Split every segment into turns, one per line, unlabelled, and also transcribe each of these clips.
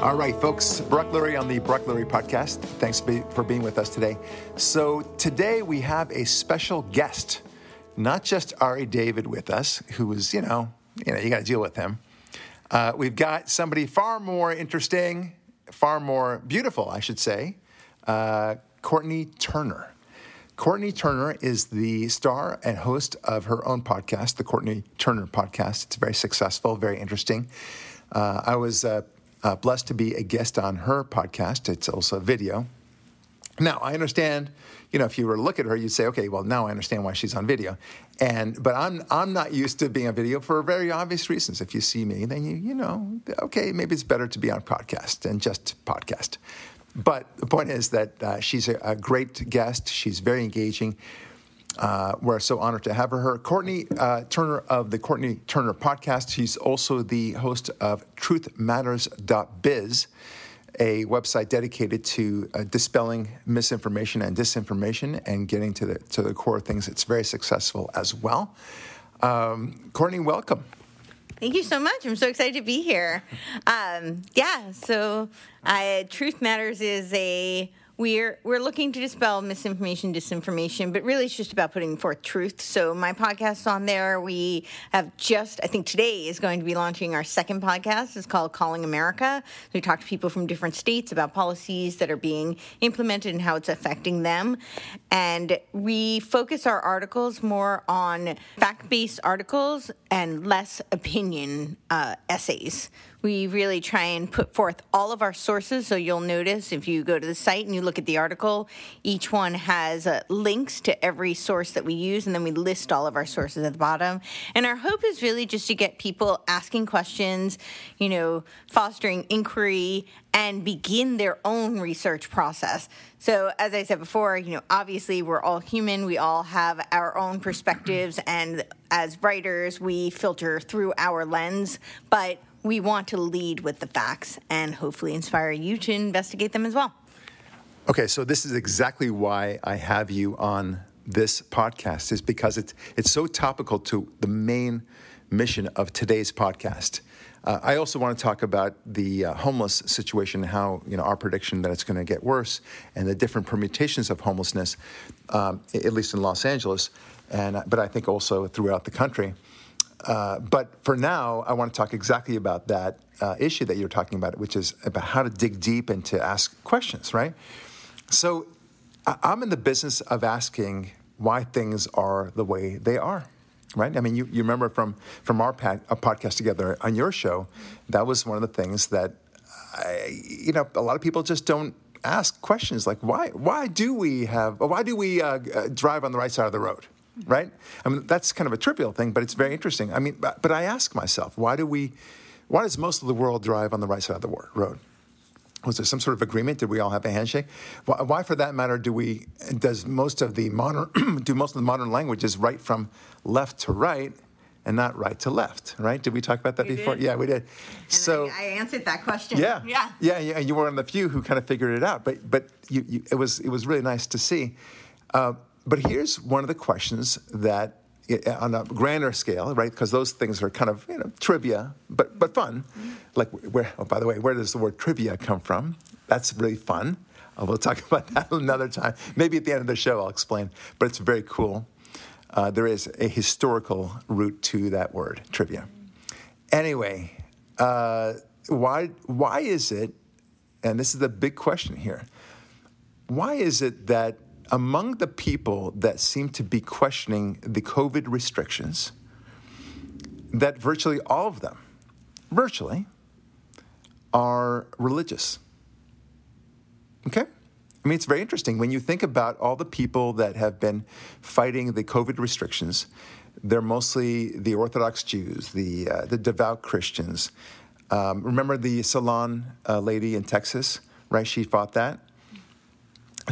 All right, folks, Barack Lurie on the Barack Lurie podcast. Thanks for being with us today. So, today we have a special guest, not just Ari David with us, who is, you know, you know, you got to deal with him. Uh, we've got somebody far more interesting, far more beautiful, I should say, uh, Courtney Turner. Courtney Turner is the star and host of her own podcast, the Courtney Turner Podcast. It's very successful, very interesting. Uh, I was uh, blessed to be a guest on her podcast. It's also a video. Now, I understand, you know, if you were to look at her, you'd say, okay, well, now I understand why she's on video. And, but I'm, I'm not used to being on video for very obvious reasons. If you see me, then you, you know, okay, maybe it's better to be on podcast than just podcast. But the point is that uh, she's a, a, great guest. She's very engaging. Uh, we're so honored to have her. Courtney uh, Turner of the Courtney Turner podcast. She's also the host of truthmatters.biz, a website dedicated to uh, dispelling misinformation and disinformation and getting to the, to the core of things. It's very successful as well. Um, Courtney, welcome.
Thank you so much. I'm so excited to be here. Um, yeah, so Truth Matters is a we're we're looking to dispel misinformation, disinformation, but really it's just about putting forth truth. So my podcast's on there. We have just I think today is going to be launching our second podcast. It's called Calling America. We talk to people from different states about policies that are being implemented and how it's affecting them. And we focus our articles more on fact-based articles and less opinion uh, essays we really try and put forth all of our sources. So you'll notice if you go to the site and you look at the article, each one has uh, links to every source that we use, and then we list all of our sources at the bottom. And our hope is really just to get people asking questions, you know, fostering inquiry, and begin their own research process. So, as I said before, you know, obviously we're all human. We all have our own perspectives, and as writers, we filter through our lens. But we want to lead with the facts and hopefully inspire you to investigate them as well.
Okay, so this is exactly why I have you on this podcast is because it's it's so topical to the main mission of today's podcast. Uh, I also want to talk about the uh, homeless situation, how you know our prediction that it's going to get worse, and the different permutations of homelessness, um, at least in Los Angeles, and but I think also throughout the country. Uh, but for now, I want to talk exactly about that uh, issue that you're talking about, which is about how to dig deep and to ask questions, right? So I'm in the business of asking why things are the way they are, right? I mean, you, you remember from, from our, our podcast together on your show, that was one of the things that, I, you know, a lot of people just don't ask questions like why why do we have why do we uh, uh drive on the right side of the road right? I mean, that's kind of a trivial thing, but it's very interesting. I mean, but, but I ask myself, why do we, why does most of the world drive on the right side of the road? Was there some sort of agreement? Did we all have a handshake? Why, why for that matter, do we? Does most of the modern do most of the modern languages write from left to right and not right to left? Right? Did we talk about that
we
before?
Did.
Yeah, we did.
And so I, I, answered that question.
Yeah,
yeah,
yeah, yeah. You were one of the few who kind of figured it out. But but you, you, it was it was really nice to see. Uh, but here's one of the questions that, on a grander scale, right? Because those things are kind of you know trivia, but but fun. Mm-hmm. Like where? Oh, by the way, where does the word trivia come from? That's really fun. Uh, we'll talk about that another time. Maybe at the end of the show, I'll explain. But it's very cool. Uh, there is a historical root to that word, trivia. Anyway, uh, why why is it? And this is the big question here. Why is it that among the people that seem to be questioning the COVID restrictions, that virtually all of them, virtually, are religious. Okay? I mean, it's very interesting. When you think about all the people that have been fighting the COVID restrictions, they're mostly the Orthodox Jews, the, uh, the devout Christians. Um, remember the salon uh, lady in Texas, right? She fought that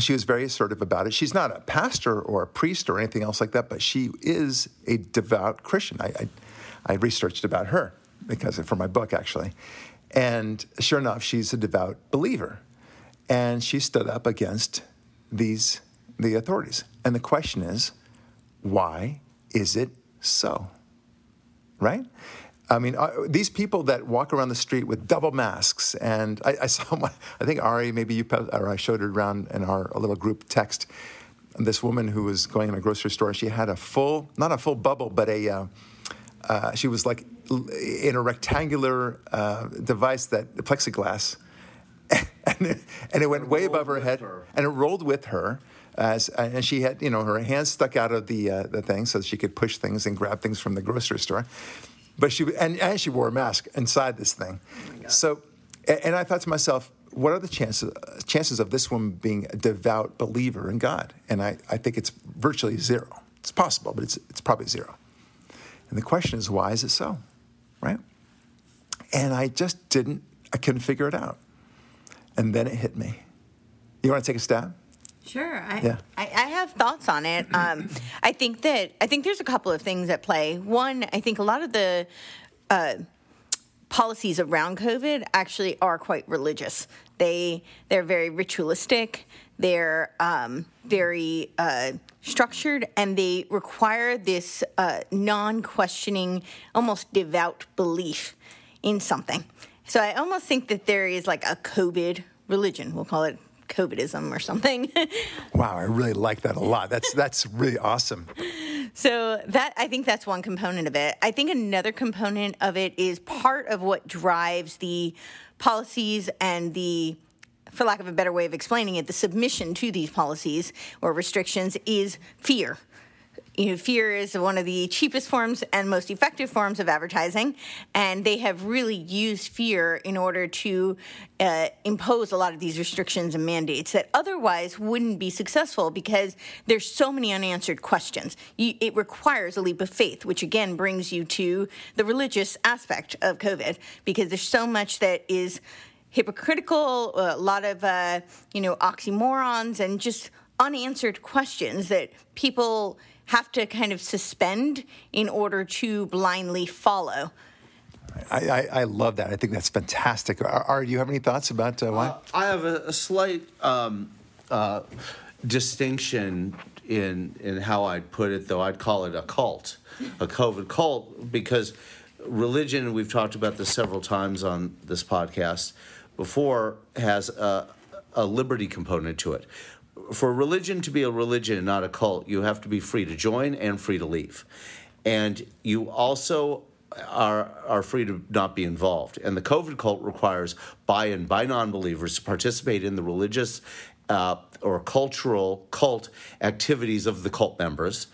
she was very assertive about it. She's not a pastor or a priest or anything else like that, but she is a devout Christian. I, I, I researched about her because for my book actually, and sure enough, she's a devout believer, and she stood up against these the authorities. And the question is, why is it so? Right? I mean, uh, these people that walk around the street with double masks, and I, I saw my, I think Ari, maybe you, or I showed it around in our little group text. This woman who was going in a grocery store, she had a full, not a full bubble, but a, uh, uh, she was like in a rectangular uh, device that plexiglass, and, it, and it went it way above her head, her. and it rolled with her. As, and she had, you know, her hands stuck out of the uh, the thing so she could push things and grab things from the grocery store. But she and, and she wore a mask inside this thing. Oh so, and I thought to myself, what are the chances chances of this woman being a devout believer in God? And I, I think it's virtually zero. It's possible, but it's it's probably zero. And the question is, why is it so? Right? And I just didn't, I couldn't figure it out. And then it hit me. You want to take a stab?
Sure. I, yeah. I, I, have thoughts on it. Um, I think that I think there's a couple of things at play. One, I think a lot of the uh, policies around COVID actually are quite religious. They they're very ritualistic. They're um, very uh, structured, and they require this uh, non-questioning, almost devout belief in something. So I almost think that there is like a COVID religion. We'll call it COVIDism or something.
wow, I really like that a lot. That's that's really awesome.
So that I think that's one component of it. I think another component of it is part of what drives the policies and the for lack of a better way of explaining it, the submission to these policies or restrictions is fear you know, fear is one of the cheapest forms and most effective forms of advertising, and they have really used fear in order to uh, impose a lot of these restrictions and mandates that otherwise wouldn't be successful because there's so many unanswered questions. You, it requires a leap of faith, which again brings you to the religious aspect of COVID because there's so much that is hypocritical, a lot of uh, you know oxymorons, and just unanswered questions that people have to kind of suspend in order to blindly follow.
I, I, I love that. I think that's fantastic. Are, do you have any thoughts about uh, why? Uh,
I have a, a slight um, uh, distinction in in how I'd put it, though. I'd call it a cult, a COVID cult, because religion. We've talked about this several times on this podcast before. Has a, a liberty component to it for religion to be a religion and not a cult, you have to be free to join and free to leave. And you also are are free to not be involved. And the COVID cult requires buy-in by non-believers to participate in the religious uh, or cultural cult activities of the cult members.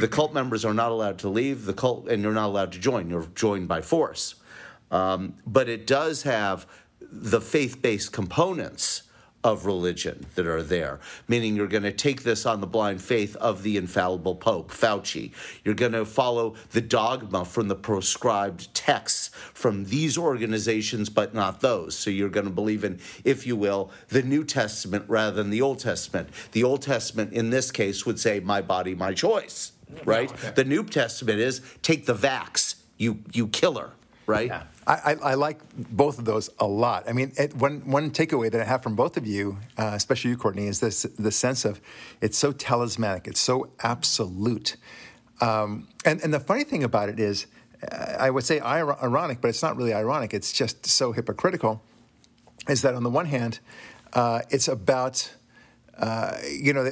The cult members are not allowed to leave the cult, and you're not allowed to join. You're joined by force. Um, but it does have the faith-based components of religion that are there, meaning you're going to take this on the blind faith of the infallible Pope, Fauci. You're going to follow the dogma from the proscribed texts from these organizations, but not those. So you're going to believe in, if you will, the New Testament rather than the Old Testament. The Old Testament, in this case, would say, my body, my choice, right? Okay. The New Testament is, take the vax, you, you killer, right?
Yeah. I, I, I, like both of those a lot. I mean, it, one, one takeaway that I have from both of you, uh, especially you, Courtney, is this the sense of it's so talismanic, it's so absolute. Um, and, and the funny thing about it is, I would say ironic, but it's not really ironic, it's just so hypocritical, is that on the one hand, uh, it's about. Uh, you know,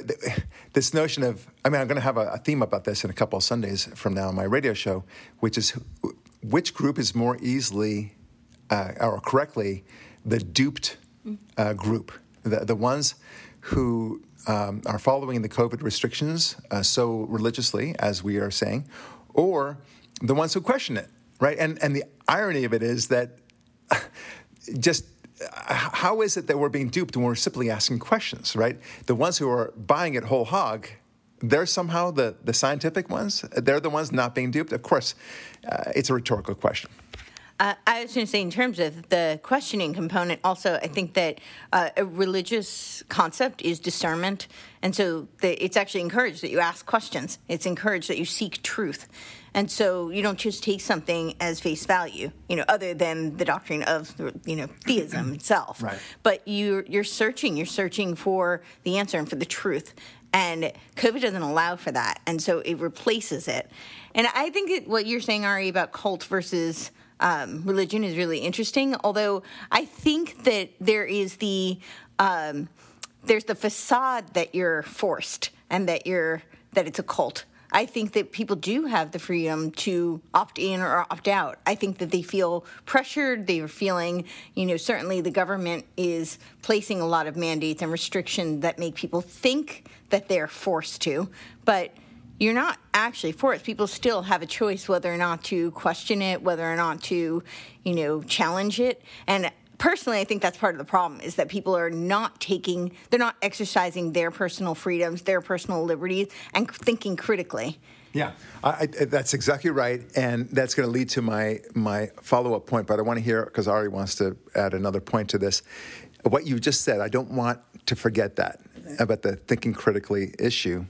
this notion of, I mean, I'm going to have a, a, theme about this in a couple of Sundays from now on my radio show, which is which group is more easily uh, or correctly the duped uh, group, the, the ones who um, are following the COVID restrictions uh, so religiously, as we are saying, or the ones who question it, right? And, and the irony of it is that just how is it that we're being duped when we're simply asking questions, right? The ones who are buying it whole hog they're somehow the, the scientific ones. They're the ones not being duped. Of course, uh, it's a rhetorical question.
Uh, I was going to say, in terms of the questioning component, also, I think that uh, a religious concept is discernment. And so the, it's actually encouraged that you ask questions, it's encouraged that you seek truth. And so you don't just take something as face value, you know, other than the doctrine of, you know, theism itself.
Right.
But you're, you're searching, you're searching for the answer and for the truth. And COVID doesn't allow for that. And so it replaces it. And I think what you're saying, Ari, about cult versus um, religion is really interesting. Although I think that there is the um, there's the facade that you're forced and that you're that it's a cult. I think that people do have the freedom to opt in or opt out. I think that they feel pressured. They are feeling, you know, certainly the government is placing a lot of mandates and restrictions that make people think that they're forced to. But you're not actually forced. People still have a choice whether or not to question it, whether or not to, you know, challenge it. And personally, I think that's part of the problem is that people are not taking, they're not exercising their personal freedoms, their personal liberties, and thinking critically.
Yeah, I, I, that's exactly right, and that's going to lead to my my follow up point. But I want to hear because Ari wants to add another point to this. What you just said, I don't want to forget that about the thinking critically issue.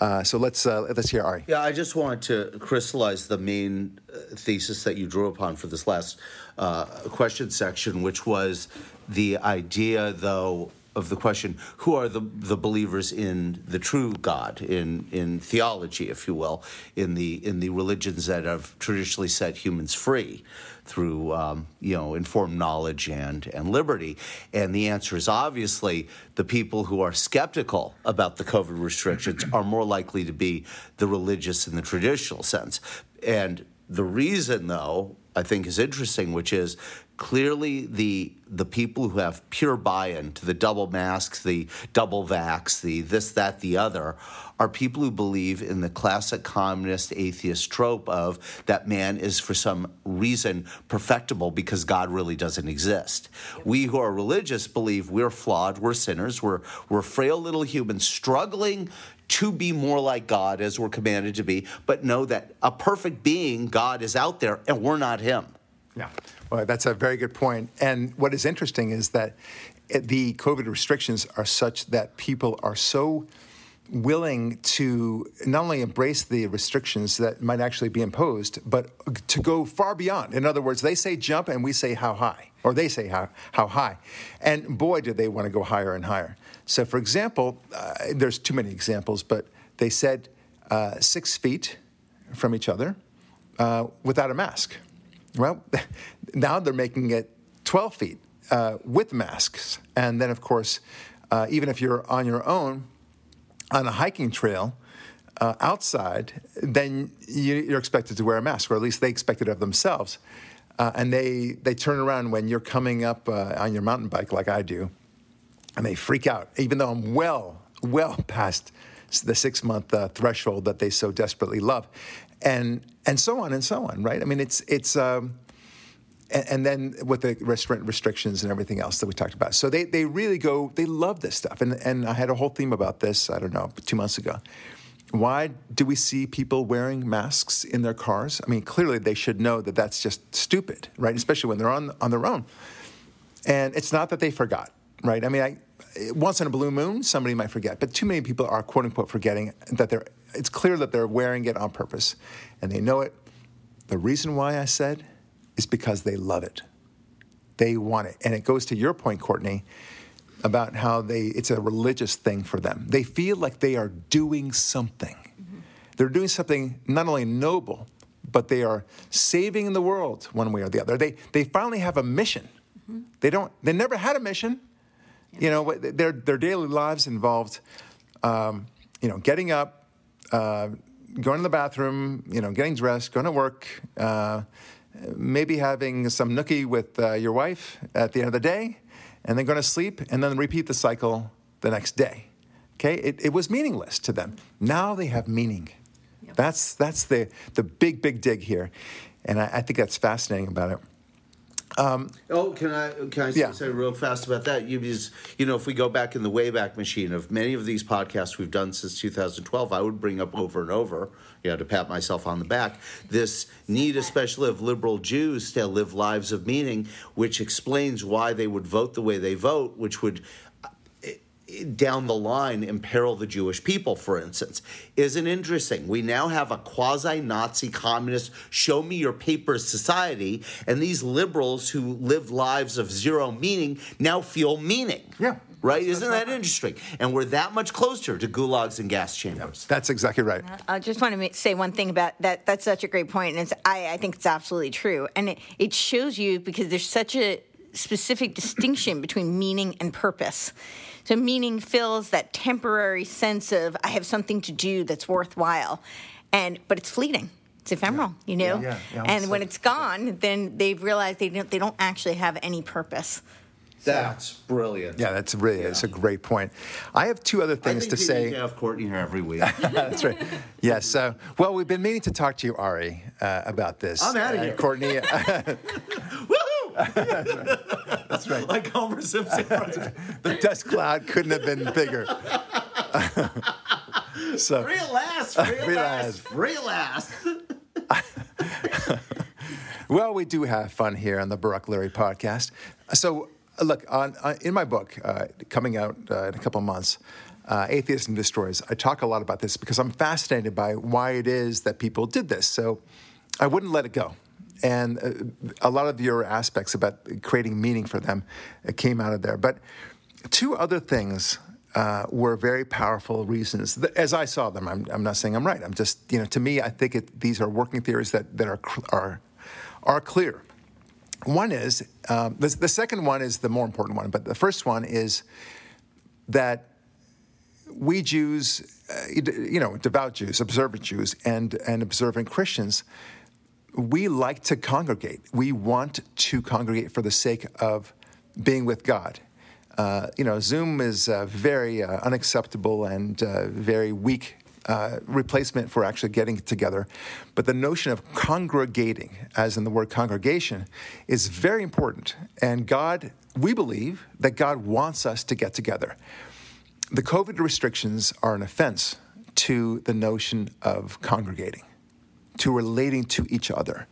Uh, so let's uh, let's hear Ari.
Yeah, I just want to crystallize the main uh, thesis that you drew upon for this last uh, question section, which was the idea, though, of the question: Who are the the believers in the true God, in in theology, if you will, in the in the religions that have traditionally set humans free? through um, you know informed knowledge and and liberty? And the answer is obviously the people who are skeptical about the COVID restrictions are more likely to be the religious in the traditional sense. And the reason, though, I think is interesting, which is clearly the the people who have pure buy-in to the double masks, the double vax, the this, that, the other, are people who believe in the classic communist atheist trope of that man is for some reason perfectible because God really doesn't exist. We who are religious believe we're flawed, we're sinners, we're we're frail little humans struggling to be more like God as we're commanded to be, but know that a perfect being, God, is out there and we're not him.
Yeah. Well, that's a very good point. And what is interesting is that the COVID restrictions are such that people are so willing to not only embrace the restrictions that might actually be imposed, but to go far beyond. In other words, they say jump and we say how high, or they say how, how high. And boy, do they want to go higher and higher. So, for example, uh, there's too many examples, but they said uh, six feet from each other uh, without a mask. Well, now they're making it 12 feet uh, with masks. And then, of course, uh, even if you're on your own on a hiking trail uh, outside, then you, are expected to wear a mask, or at least they expect it of themselves. Uh, and they, they turn around when you're coming up uh, on your mountain bike, like I do, and they freak out, even though I'm well, well past the six month uh, threshold that they so desperately love and and so on and so on, right? I mean, it's it's. Um, and, then with the restaurant restrictions and everything else that we talked about. So they, they really go, they love this stuff. And, and I had a whole theme about this, I don't know, two months ago. Why do we see people wearing masks in their cars? I mean, clearly they should know that that's just stupid, right? Especially when they're on, on their own. And it's not that they forgot, right? I mean, I, once in a blue moon, somebody might forget, but too many people are quote unquote forgetting that they're it's clear that they're wearing it on purpose and they know it. The reason why I said is because they love it. They want it. And it goes to your point, Courtney, about how they it's a religious thing for them. They feel like they are doing something. Mm-hmm. They're doing something not only noble, but they are saving the world one way or the other. They they finally have a mission. Mm-hmm. They don't they never had a mission. Yeah. You know, their their daily lives involved um, you know, getting up, uh, going to the bathroom, you know, getting dressed, going to work, uh, maybe having some nookie with uh, your wife at the end of the day, and then going to sleep, and then repeat the cycle the next day. Okay, it, it was meaningless to them. Now they have meaning. Yep. That's that's the the big big dig here, and I, I think that's fascinating about it.
Um, oh, can I can I say, yeah. say real fast about that? You because you know if we go back in the wayback machine of many of these podcasts we've done since 2012, I would bring up over and over, you know, to pat myself on the back, this need, especially of liberal Jews, to live lives of meaning, which explains why they would vote the way they vote, which would down the line imperil the Jewish people, for instance. Isn't interesting? We now have a quasi Nazi communist show me your papers society, and these liberals who live lives of zero meaning now feel meaning.
Yeah.
right? Isn't that interesting? And we're that much closer to gulags and gas chambers.
That's exactly right.
Uh, I just want to say one thing about that. That's such a great point, and it's, I, I think it's absolutely true. And it, it shows you because there's such a specific distinction between meaning and purpose. So, meaning fills that temporary sense of I have something to do that's worthwhile, and but it's fleeting. It's ephemeral, you know.
Yeah, yeah,
and
it's
when it's gone, then they've realized they don't they don't actually have any purpose.
That's brilliant.
Yeah, that's really it's a great point. I have two other
I
things
think
to say.
need to have Courtney here every week.
That's right. Yes. Uh, well, we've been meaning to talk to you, Ari, uh, about this.
I'm outta
Uh,
here.
Courtney.
Woohoo!
that's right.
like Homer Simpson.
The dust cloud couldn't have been bigger. so,
Free at last, free at
Free at
last,
last.
last.
well, we do have fun here on the Barack Lurie podcast. So, uh, look, on, on, in my book, uh, coming out uh, in a couple of months, uh, Atheism Destroys, I talk a lot about this because I'm fascinated by why it is that people did this. So, I wouldn't let it go. And uh, a lot of your aspects about creating meaning for them uh, came out of there. But two other things uh, were very powerful reasons, as I saw them. I'm, I'm not saying I'm right. I'm just, you know, to me, I think it, these are working theories that, that are, are, are clear. One is, um, the, the second one is the more important one, but the first one is that we Jews, uh, you know, devout Jews, observant Jews, and, and observant Christians, we like to congregate. We want to congregate for the sake of being with God. Uh, you know, Zoom is a very uh, unacceptable and uh, very weak uh, replacement for actually getting together. But the notion of congregating, as in the word congregation, is very important. And God, we believe that God wants us to get together. The COVID restrictions are an offense to the notion of congregating to relating to each other.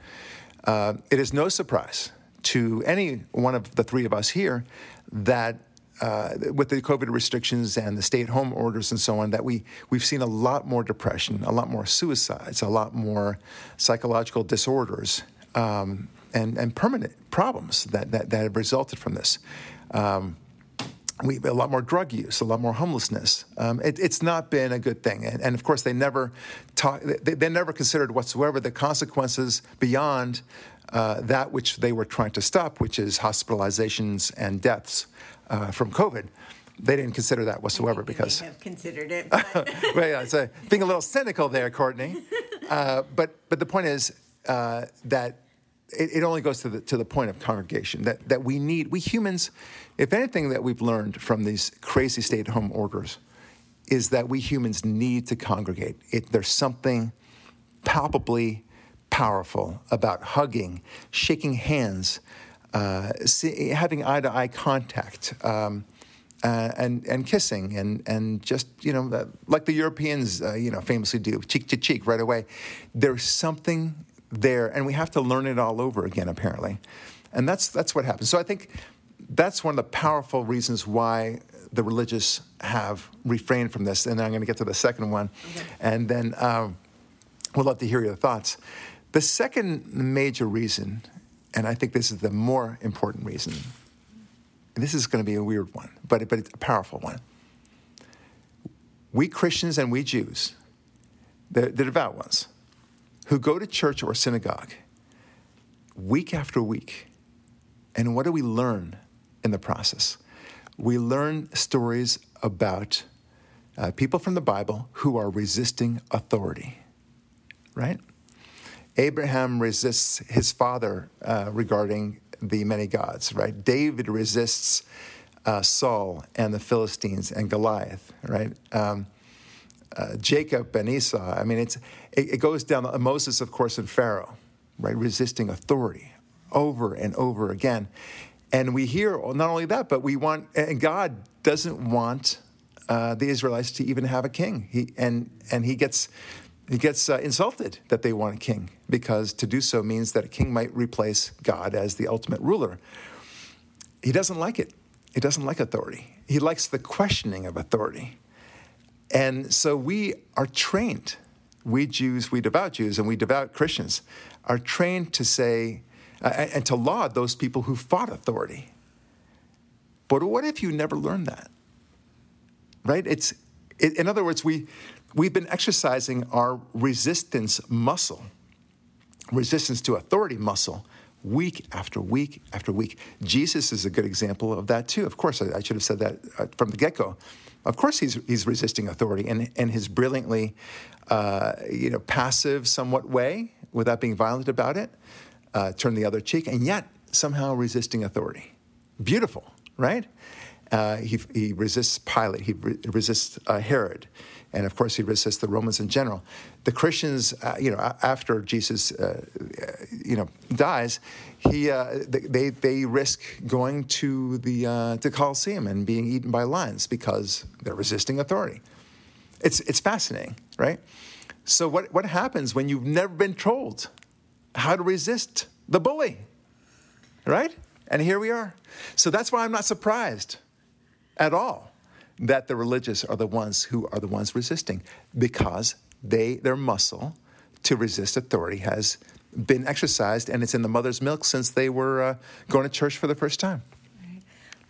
Uh, it is no surprise to any one of the three of us here that uh, with the COVID restrictions and the stay-at-home orders and so on, that we we've seen a lot more depression, a lot more suicides, a lot more psychological disorders, um, and and permanent problems that that, that have resulted from this. Um, we, a lot more drug use, a lot more homelessness. Um, it, it's not been a good thing, and, and of course they never talk, they, they never considered whatsoever the consequences beyond uh, that which they were trying to stop, which is hospitalizations and deaths uh, from COVID. They didn't consider that whatsoever because
have considered it.
well, yeah, so being a little cynical there, Courtney. Uh, but but the point is uh, that it, it only goes to the to the point of congregation that that we need we humans, if anything that we've learned from these crazy stay-at-home orders, is that we humans need to congregate. It, there's something palpably powerful about hugging, shaking hands, uh, see, having eye to eye contact. Um, uh, and and kissing and and just you know uh, like the Europeans uh, you know famously do cheek to cheek right away. There's something there, and we have to learn it all over again apparently, and that's that's what happens. So I think that's one of the powerful reasons why the religious have refrained from this. And then I'm going to get to the second one, and then um, we'd love to hear your thoughts. The second major reason, and I think this is the more important reason, this is going to be a weird one, but, but it's a powerful one. We Christians and we Jews, the, the devout ones, who go to church or synagogue week after week, and what do we learn in the process? We learn stories about uh, people from the Bible who are resisting authority, right? Abraham resists his father uh, regarding the many gods, right? David resists uh, Saul and the Philistines and Goliath, right? Um, uh, Jacob and Esau. I mean, it's, it, it goes down. Moses, of course, and Pharaoh, right? Resisting authority over and over again. And we hear not only that, but we want, and God doesn't want uh, the Israelites to even have a king. He, and, and he gets, he gets uh, insulted that they want a king because to do so means that a king might replace God as the ultimate ruler. He doesn't like it. He doesn't like authority. He likes the questioning of authority. And so we are trained, we Jews, we devout Jews, and we devout Christians are trained to say uh, and to laud those people who fought authority. But what if you never learned that? right? It's, it, in other words, we, we've been exercising our resistance muscle, resistance to authority muscle, week after week after week. Jesus is a good example of that too. Of course, I, I should have said that uh, from the get go. Of course, he's, he's resisting authority in, in his brilliantly, uh, you know, passive, somewhat way, without being violent about it, uh, turn the other cheek, and yet somehow resisting authority. Beautiful, right? Uh, he, he resists Pilate, he re- resists uh, Herod, and of course he resists the Romans in general. The Christians, uh, you know, after Jesus, uh, you know, dies, he uh, they they risk going to the uh, to Colosseum and being eaten by lions because they're resisting authority. It's it's fascinating, right? So what what happens when you've never been told how to resist the bully, right? And here we are. So that's why I'm not surprised at all that the religious are the ones who are the ones resisting because they their muscle to resist authority has been exercised and it's in the mother's milk since they were uh, going to church for the first time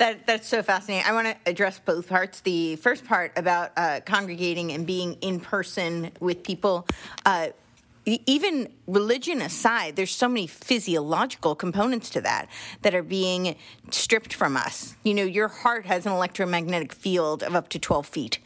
that, that's so fascinating. I want to address both parts. The first part about uh, congregating and being in person with people. Uh, even religion aside, there's so many physiological components to that that are being stripped from us. You know, your heart has an electromagnetic field of up to 12 feet.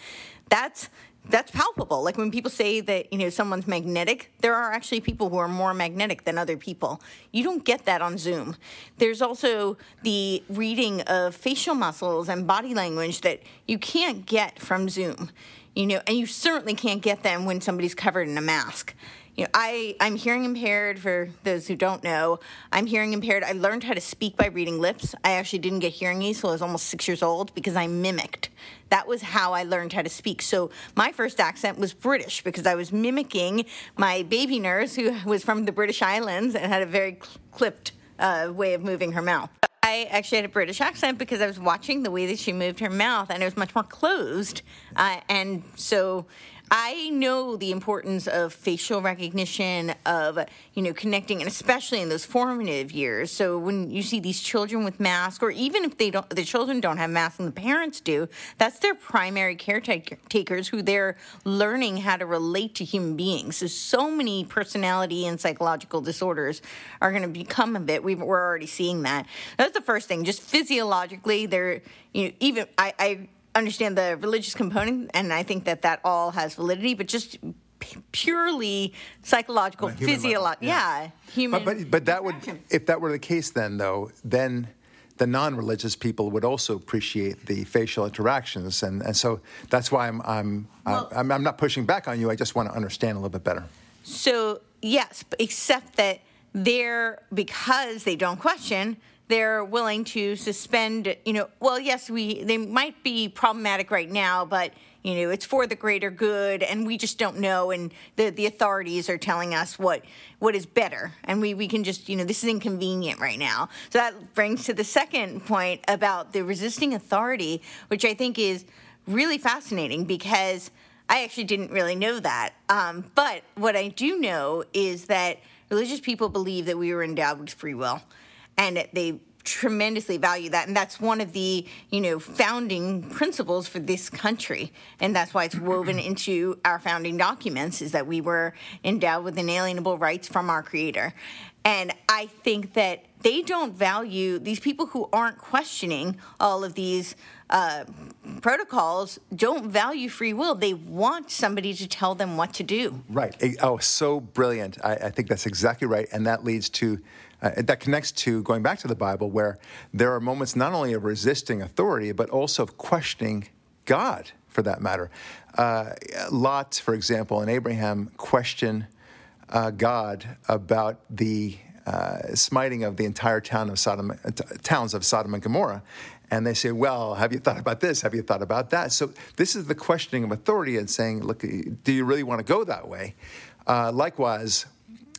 That's that's palpable. Like when people say that, you know, someone's magnetic, there are actually people who are more magnetic than other people. You don't get that on Zoom. There's also the reading of facial muscles and body language that you can't get from Zoom. You know, and you certainly can't get them when somebody's covered in a mask you know, I, I'm hearing impaired for those who don't know. I'm hearing impaired. I learned how to speak by reading lips. I actually didn't get hearing aids until I was almost six years old because I mimicked. That was how I learned how to speak. So my first accent was British because I was mimicking my baby nurse who was from the British Islands and had a very clipped uh, way of moving her mouth. I actually had a British accent because I was watching the way that she moved her mouth and it was much more closed. Uh, and so I know the importance of facial recognition, of you know connecting, and especially in those formative years. So when you see these children with masks, or even if they don't, the children don't have masks and the parents do, that's their primary caretakers who they're learning how to relate to human beings. So so many personality and psychological disorders are going to become of it. we are already seeing that. That's the first thing. Just physiologically, they're you know even I, I understand the religious component, and I think that that all has validity, but just purely psychological, physiological, yeah. yeah. human.
But, but, but that would, if that were the case, then though, then the non-religious people would also appreciate the facial interactions, and, and so that's why I'm I'm, well, I'm I'm not pushing back on you. I just want to understand a little bit better.
So yes, except that they're because they don't question they're willing to suspend you know well yes we they might be problematic right now but you know it's for the greater good and we just don't know and the the authorities are telling us what what is better and we we can just you know this is inconvenient right now. So that brings to the second point about the resisting authority which i think is really fascinating because i actually didn't really know that. Um, but what i do know is that religious people believe that we were endowed with free will and they tremendously value that and that's one of the you know founding principles for this country and that's why it's woven into our founding documents is that we were endowed with inalienable rights from our creator and i think that they don't value these people who aren't questioning all of these uh, protocols don't value free will. They want somebody to tell them what to do.
Right. Oh, so brilliant. I, I think that's exactly right. And that leads to uh, that connects to going back to the Bible, where there are moments not only of resisting authority, but also of questioning God, for that matter. Uh, Lot, for example, and Abraham question uh, God about the uh, smiting of the entire town of Sodom, uh, towns of Sodom and Gomorrah. And they say, Well, have you thought about this? Have you thought about that? So, this is the questioning of authority and saying, Look, do you really want to go that way? Uh, likewise,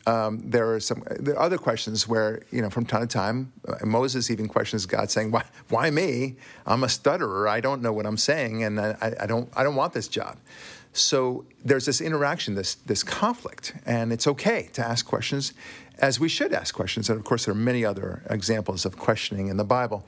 um, there are some there are other questions where you know from time to time uh, Moses even questions God, saying, "Why, why me? I'm a stutterer. I don't know what I'm saying, and I, I don't I don't want this job." So there's this interaction, this this conflict, and it's okay to ask questions, as we should ask questions. And of course, there are many other examples of questioning in the Bible.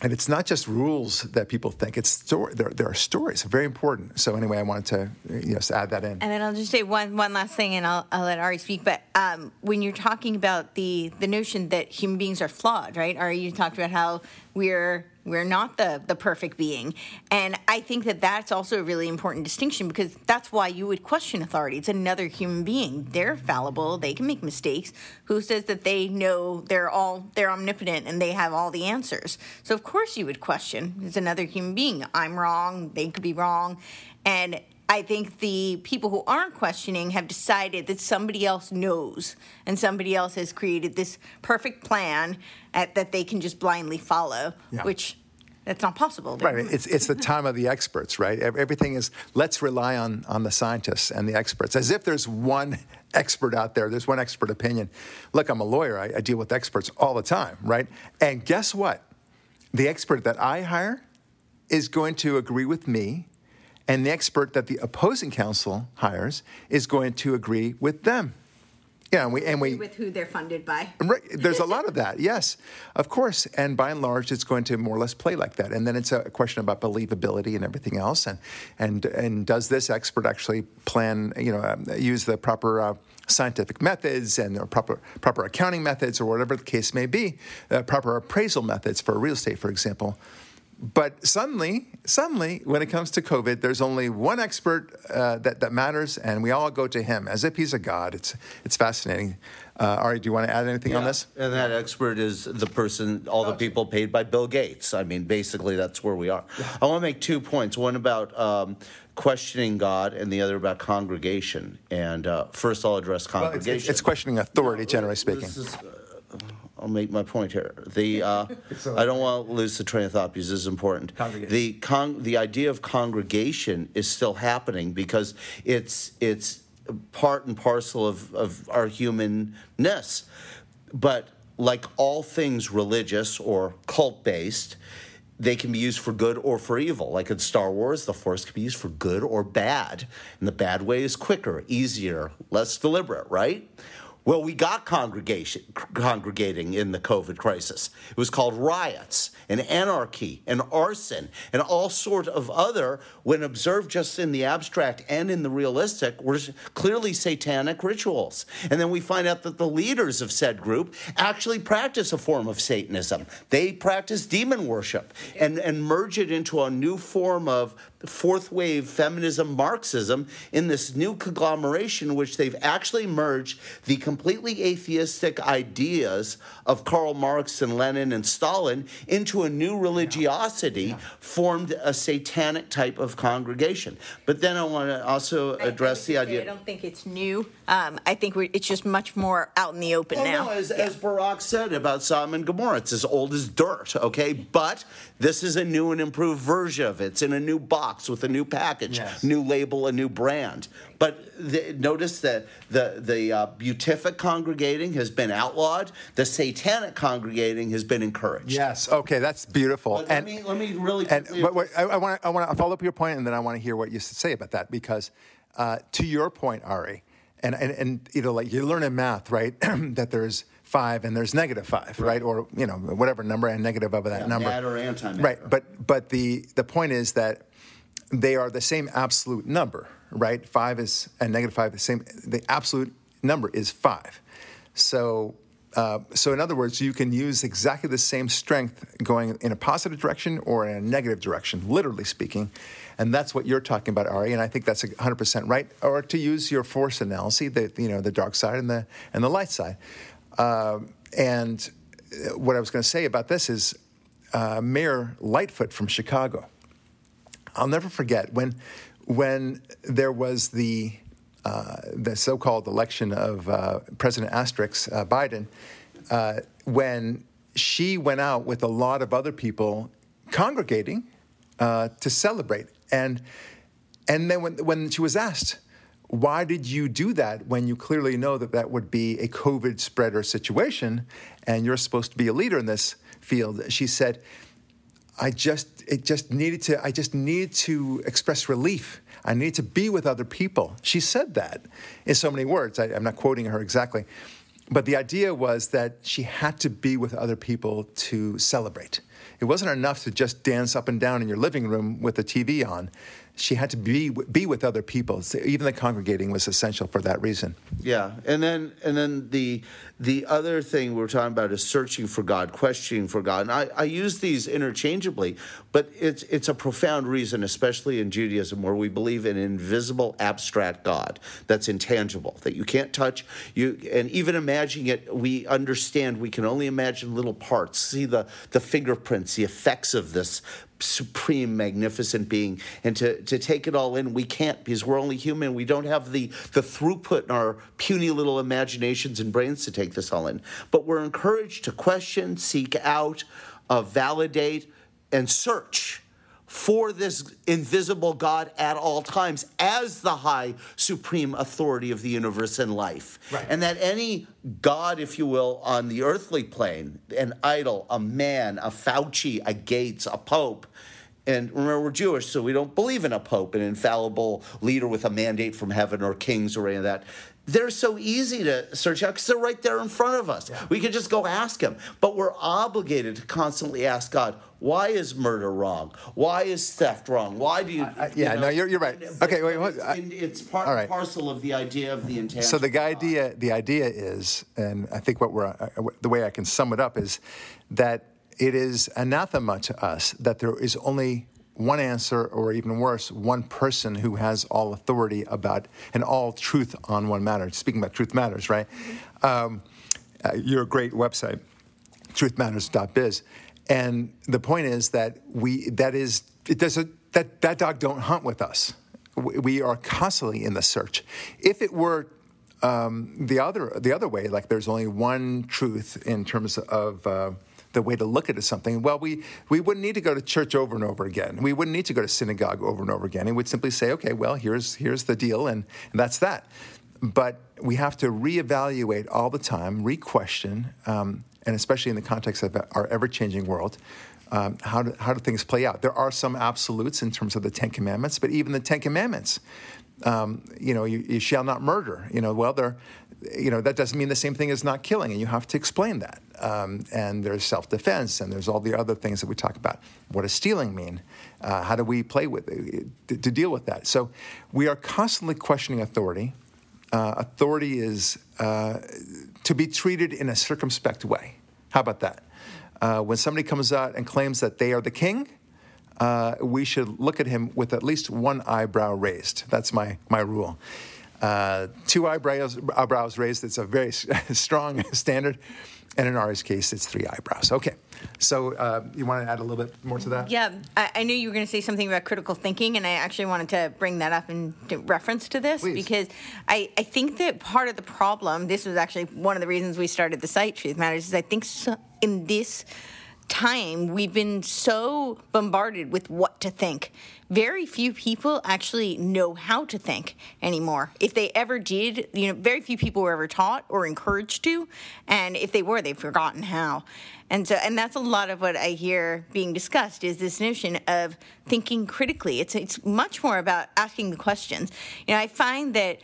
And it's not just rules that people think; it's story. There, there are stories, very important. So anyway, I wanted to yes add that in.
And then I'll just say one one last thing, and I'll, I'll let Ari speak. But um, when you're talking about the the notion that human beings are flawed, right? Ari, you talked about how we're we're not the, the perfect being. And I think that that's also a really important distinction because that's why you would question authority. It's another human being. They're fallible. They can make mistakes. Who says that they know they're all they're omnipotent and they have all the answers? So of course you would question. It's another human being. I'm wrong. They could be wrong. And I think the people who aren't questioning have decided that somebody else knows and somebody else has created this perfect plan at, that they can just blindly follow,
Yeah.
which that's not possible.
Right. It's, it's the time of the experts, right? Everything is, let's rely on, on the scientists and the experts, as if there's one expert out there, there's one expert opinion. Look, I'm a lawyer, I, I deal with experts all the time, right? And guess what? The expert that I hire is going to agree with me, and the expert that the opposing counsel hires is going to agree with them. Yeah, and we, and we,
with who they're funded by.
Right. There's a lot of that, yes, of course. And by and large, it's going to more or less play like that. And then it's a question about believability and everything else. And and and does this expert actually plan, you know, um, use the proper uh, scientific methods and proper proper accounting methods or whatever the case may be, uh, proper appraisal methods for real estate, for example. But suddenly, suddenly, when it comes to COVID, there's only one expert uh, that, that matters, and we all go to him as if he's a god. It's, it's fascinating. Uh, Ari, do you want to add anything on this?
And that expert is the person, all the people paid by Bill Gates. I mean, basically, that's where we are. I want to make two points one about um, questioning God, and the other about congregation. And uh, first, I'll address
Well, it's,
congregation.
it's, it's questioning authority, generally speaking.
This is, uh, I'll make my point here. The uh, I don't want to lose the train of thought because this is important. The con- the idea of congregation is still happening because it's it's part and parcel of, of our humanness. But like all things religious or cult based, they can be used for good or for evil. Like in Star Wars, the Force can be used for good or bad. And the bad way is quicker, easier, less deliberate, right? Well, we got congregation congregating in the COVID crisis. It was called riots and anarchy and arson and all sort of other, when observed just in the abstract and in the realistic, were clearly satanic rituals. And then we find out that the leaders of said group actually practice a form of Satanism. They practice demon worship and, and merge it into a new form of fourth wave feminism Marxism in this new conglomeration, which they've actually merged the completely atheistic ideas of Karl Marx and Lenin and Stalin into a new religiosity, formed a satanic type of congregation. But then I want to also address the
I,
idea.
I don't think it's new. Um, I think we're, it's just much more out in the open
Oh,
now.
no, as, as Barack said about Sodom and Gomorrah, it's as old as dirt, okay? But this is a new and improved version of it. It's in a new box with a new package,
Yes.
new label, a new brand. But the, notice that the, the uh, beatific congregating has been outlawed, the satanic congregating has been encouraged.
Yes. Okay, that's beautiful.
But let, me, let me really
And but, what- I, want to I want to follow up your point, and then I want to hear what you say about that because, uh, to your point, Ari, and and, and you know, like you learn in math, right, that there's five and there's negative five, right, or you know whatever number and negative of that
Yeah,
number,
matter, antimatter.
right? But but the the point is that they are the same absolute number, right? Five is and negative five the same. The absolute number is five. So, uh, so in other words, you can use exactly the same strength going in a positive direction or in a negative direction, literally speaking. And that's what you're talking about, Ari. And I think that's 100% right. Or to use your force analogy, the you know the dark side and the and the light side. Um, and uh, what I was going to say about this is uh, Mayor Lightfoot from Chicago. I'll never forget when when there was the uh, the so-called election of uh, President Asterix uh, Biden, uh, when she went out with a lot of other people congregating uh, to celebrate, and and then when when she was asked. Why did you do that when you clearly know that that would be a COVID spreader situation and you're supposed to be a leader in this field? She said, I just it just needed to I just needed to express relief. I needed to be with other people. She said that in so many words. I, I'm not quoting her exactly, but the idea was that she had to be with other people to celebrate. It wasn't enough to just dance up and down in your living room with the TV on she had to be be with other people. So even the congregating was essential for that reason.
Yeah, and then and then the the other thing we're talking about is searching for God, questioning for God. And I, I use these interchangeably, but it's it's a profound reason, especially in Judaism, where we believe in an invisible, abstract God that's intangible, that you can't touch. You and even imagining it, we understand we can only imagine little parts, see the the fingerprints, the effects of this supreme, magnificent being. And to, to take it all in, we can't because we're only human. We don't have the, the throughput in our puny little imaginations and brains to take this all in. But we're encouraged to question, seek out, uh, validate, and search for this invisible God at all times as the high supreme authority of the universe and life. Right. And that any God, if you will, on the earthly plane, an idol, a man, a Fauci, a Gates, a Pope, and remember, we're Jewish, so we don't believe in a pope, an infallible leader with a mandate from heaven or kings or any of that they're so easy to search out because they're right there in front of us. Yeah. We can just go ask him. But we're obligated to constantly ask God, why is murder wrong? Why is theft wrong? Why do you?
I, yeah, you know, no, you're, you're right. okay, wait, what,
I, it's part right. parcel of the idea of the intent.
So the idea, the idea is, and I think what we're, uh, the way I can sum it up is that it is anathema to us that there is only one answer, or even worse, one person who has all authority about and all truth on one matter. Speaking about truth matters, right? Um, uh, you're great website, truthmatters.biz, and the point is that we that is it does a, that that dog don't hunt with us. We, we are constantly in the search. If it were um, the other the other way, like there's only one truth in terms of uh, the way to look at something, well, we, we wouldn't need to go to church over and over again. We wouldn't need to go to synagogue over and over again. And we'd simply say, okay, well, here's, here's the deal, and, and that's that. But we have to reevaluate all the time, re-question, um, and especially in the context of our ever-changing world, um, how, do, how do things play out? There are some absolutes in terms of the Ten Commandments, but even the Ten Commandments, um, you know, you, you, shall not murder. You know, well, they're, you know, that doesn't mean the same thing as not killing, and you have to explain that. Um, and there's self defense, and there's all the other things that we talk about. What does stealing mean? Uh, how do we play with it, to, to, deal with that? So we are constantly questioning authority. Uh, authority is uh, to be treated in a circumspect way. How about that? Uh, when somebody comes out and claims that they are the king, uh, we should look at him with at least one eyebrow raised. That's my, my rule. Uh, two eyebrows, eyebrows raised, it's a very strong standard. And in Ari's case, it's three eyebrows. Okay. So uh, you want to add a little bit more to that?
Yeah, I, I knew you were going to say something about critical thinking, and I actually wanted to bring that up in reference to this
Please.
because I, I think that part of the problem, this was actually one of the reasons we started the site, Truth Matters, is I think so, in this time, we've been so bombarded with what to think. Very few people actually know how to think anymore. If they ever did, you know, very few people were ever taught or encouraged to, and if they were, they've forgotten how. And so, and that's a lot of what I hear being discussed is this notion of thinking critically. It's it's much more about asking the questions. You know, I find that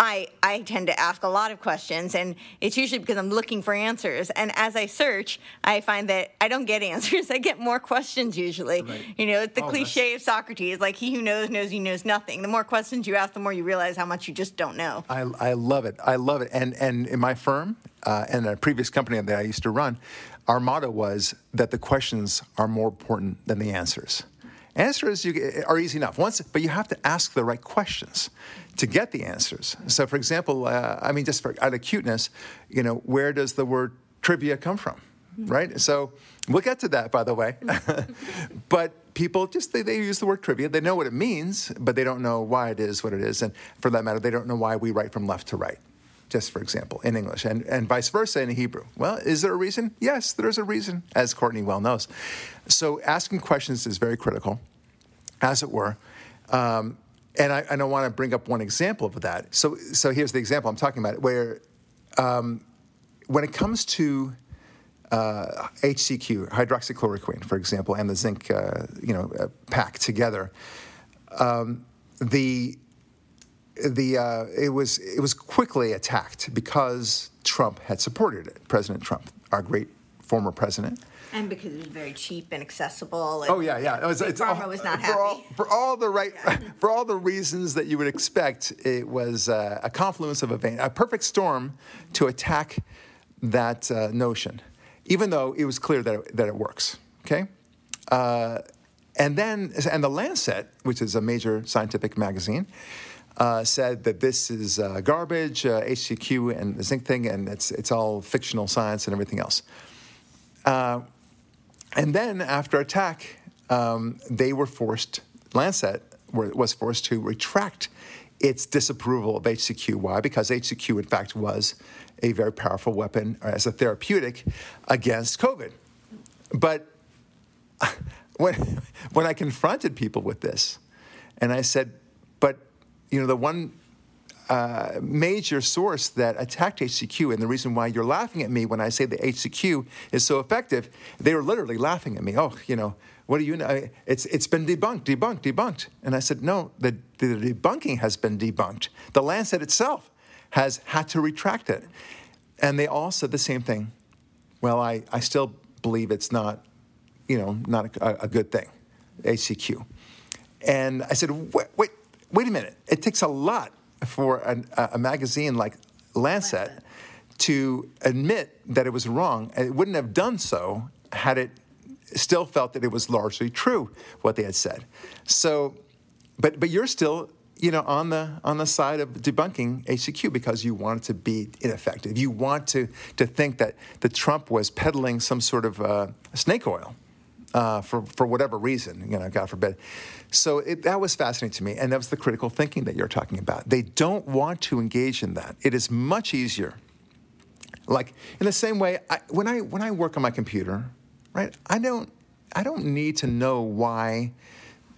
I, I tend to ask a lot of questions, and it's usually because I'm looking for answers. And as I search, I find that I don't get answers. I get more questions usually. Right. You know, the oh, cliche of Socrates, like he who knows knows he knows nothing. The more questions you ask, the more you realize how much you just don't know.
I, I love it. I love it. And and in my firm uh, and a previous company that I used to run, our motto was that the questions are more important than the answers. Answers you, are easy enough once, but you have to ask the right questions to get the answers. So, for example, uh, I mean, just for, out of cuteness, you know, where does the word trivia come from, right? So, we'll get to that, by the way. but people just they, they use the word trivia. They know what it means, but they don't know why it is what it is, and for that matter, they don't know why we write from left to right just for example, in English, and, and vice versa in Hebrew. Well, is there a reason? Yes, there's a reason, as Courtney well knows. So asking questions is very critical, as it were. Um, and I, and I want to bring up one example of that. So, so here's the example I'm talking about, where um, when it comes to uh, HCQ, hydroxychloroquine, for example, and the zinc, uh, you know, uh, pack together, um, the the uh, it was it was quickly attacked because Trump had supported it. President Trump, our great former president.
And because it was very cheap and accessible. And
Oh yeah, yeah. It was,
Big
it's
Pharma
all-
was not
for all,
happy.
for all the right, for all the reasons that you would expect. It was uh, a confluence of events, a perfect storm to attack that uh, notion, even though it was clear that it, that it works. Okay. Uh, and then, and the Lancet, which is a major scientific magazine, uh, said that this is uh, garbage, uh, HCQ and the zinc thing, and it's it's all fictional science and everything else. Uh, and then after attack, um, they were forced, Lancet was forced to retract its disapproval of HCQ. Why? Because HCQ, in fact, was a very powerful weapon as a therapeutic against COVID. But when, when I confronted people with this, and I said, but, you know, the one uh, major source that attacked HCQ, and the reason why you're laughing at me when I say the HCQ is so effective, they were literally laughing at me. Oh, you know, what do you know? It's, it's been debunked, debunked, debunked. And I said, no, the, the debunking has been debunked. The Lancet itself has had to retract it. And they all said the same thing. Well, I, I still believe it's not, you know, not a, a good thing, HCQ. And I said, wait, wait, wait a minute. It takes a lot for an, a, a magazine like Lancet,
Lancet.
to admit that it was wrong. It wouldn't have done so had it still felt that it was largely true what they had said. So, but but you're still you know on the on the side of debunking HCQ because you want it to be ineffective. You want to to think that that Trump was peddling some sort of uh, snake oil uh, for, for whatever reason, you know, God forbid. So it, that was fascinating to me, and that was the critical thinking that you're talking about. They don't want to engage in that. It is much easier. Like in the same way, I, when I when I work on my computer, right? I don't I don't need to know why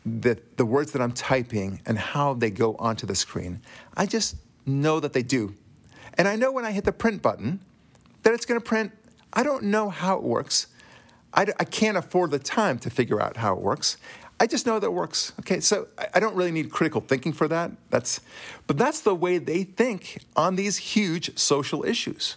the the words that I'm typing and how they go onto the screen. I just know that they do, and I know when I hit the print button that it's going to print. I don't know how it works. I, I can't afford the time to figure out how it works. I just know that works. Okay, so I, I don't really need critical thinking for that. That's, but that's the way they think on these huge social issues.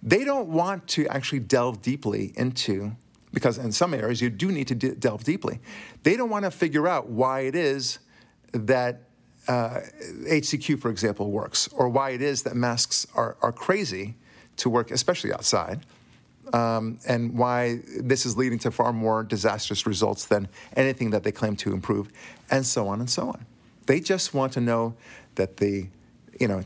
They don't want to actually delve deeply into, because in some areas you do need to de- delve deeply. They don't want to figure out why it is that uh, HCQ, for example, works, or why it is that masks are, are crazy to work, especially outside um, and why this is leading to far more disastrous results than anything that they claim to improve, and so on and so on. They just want to know that the, you know,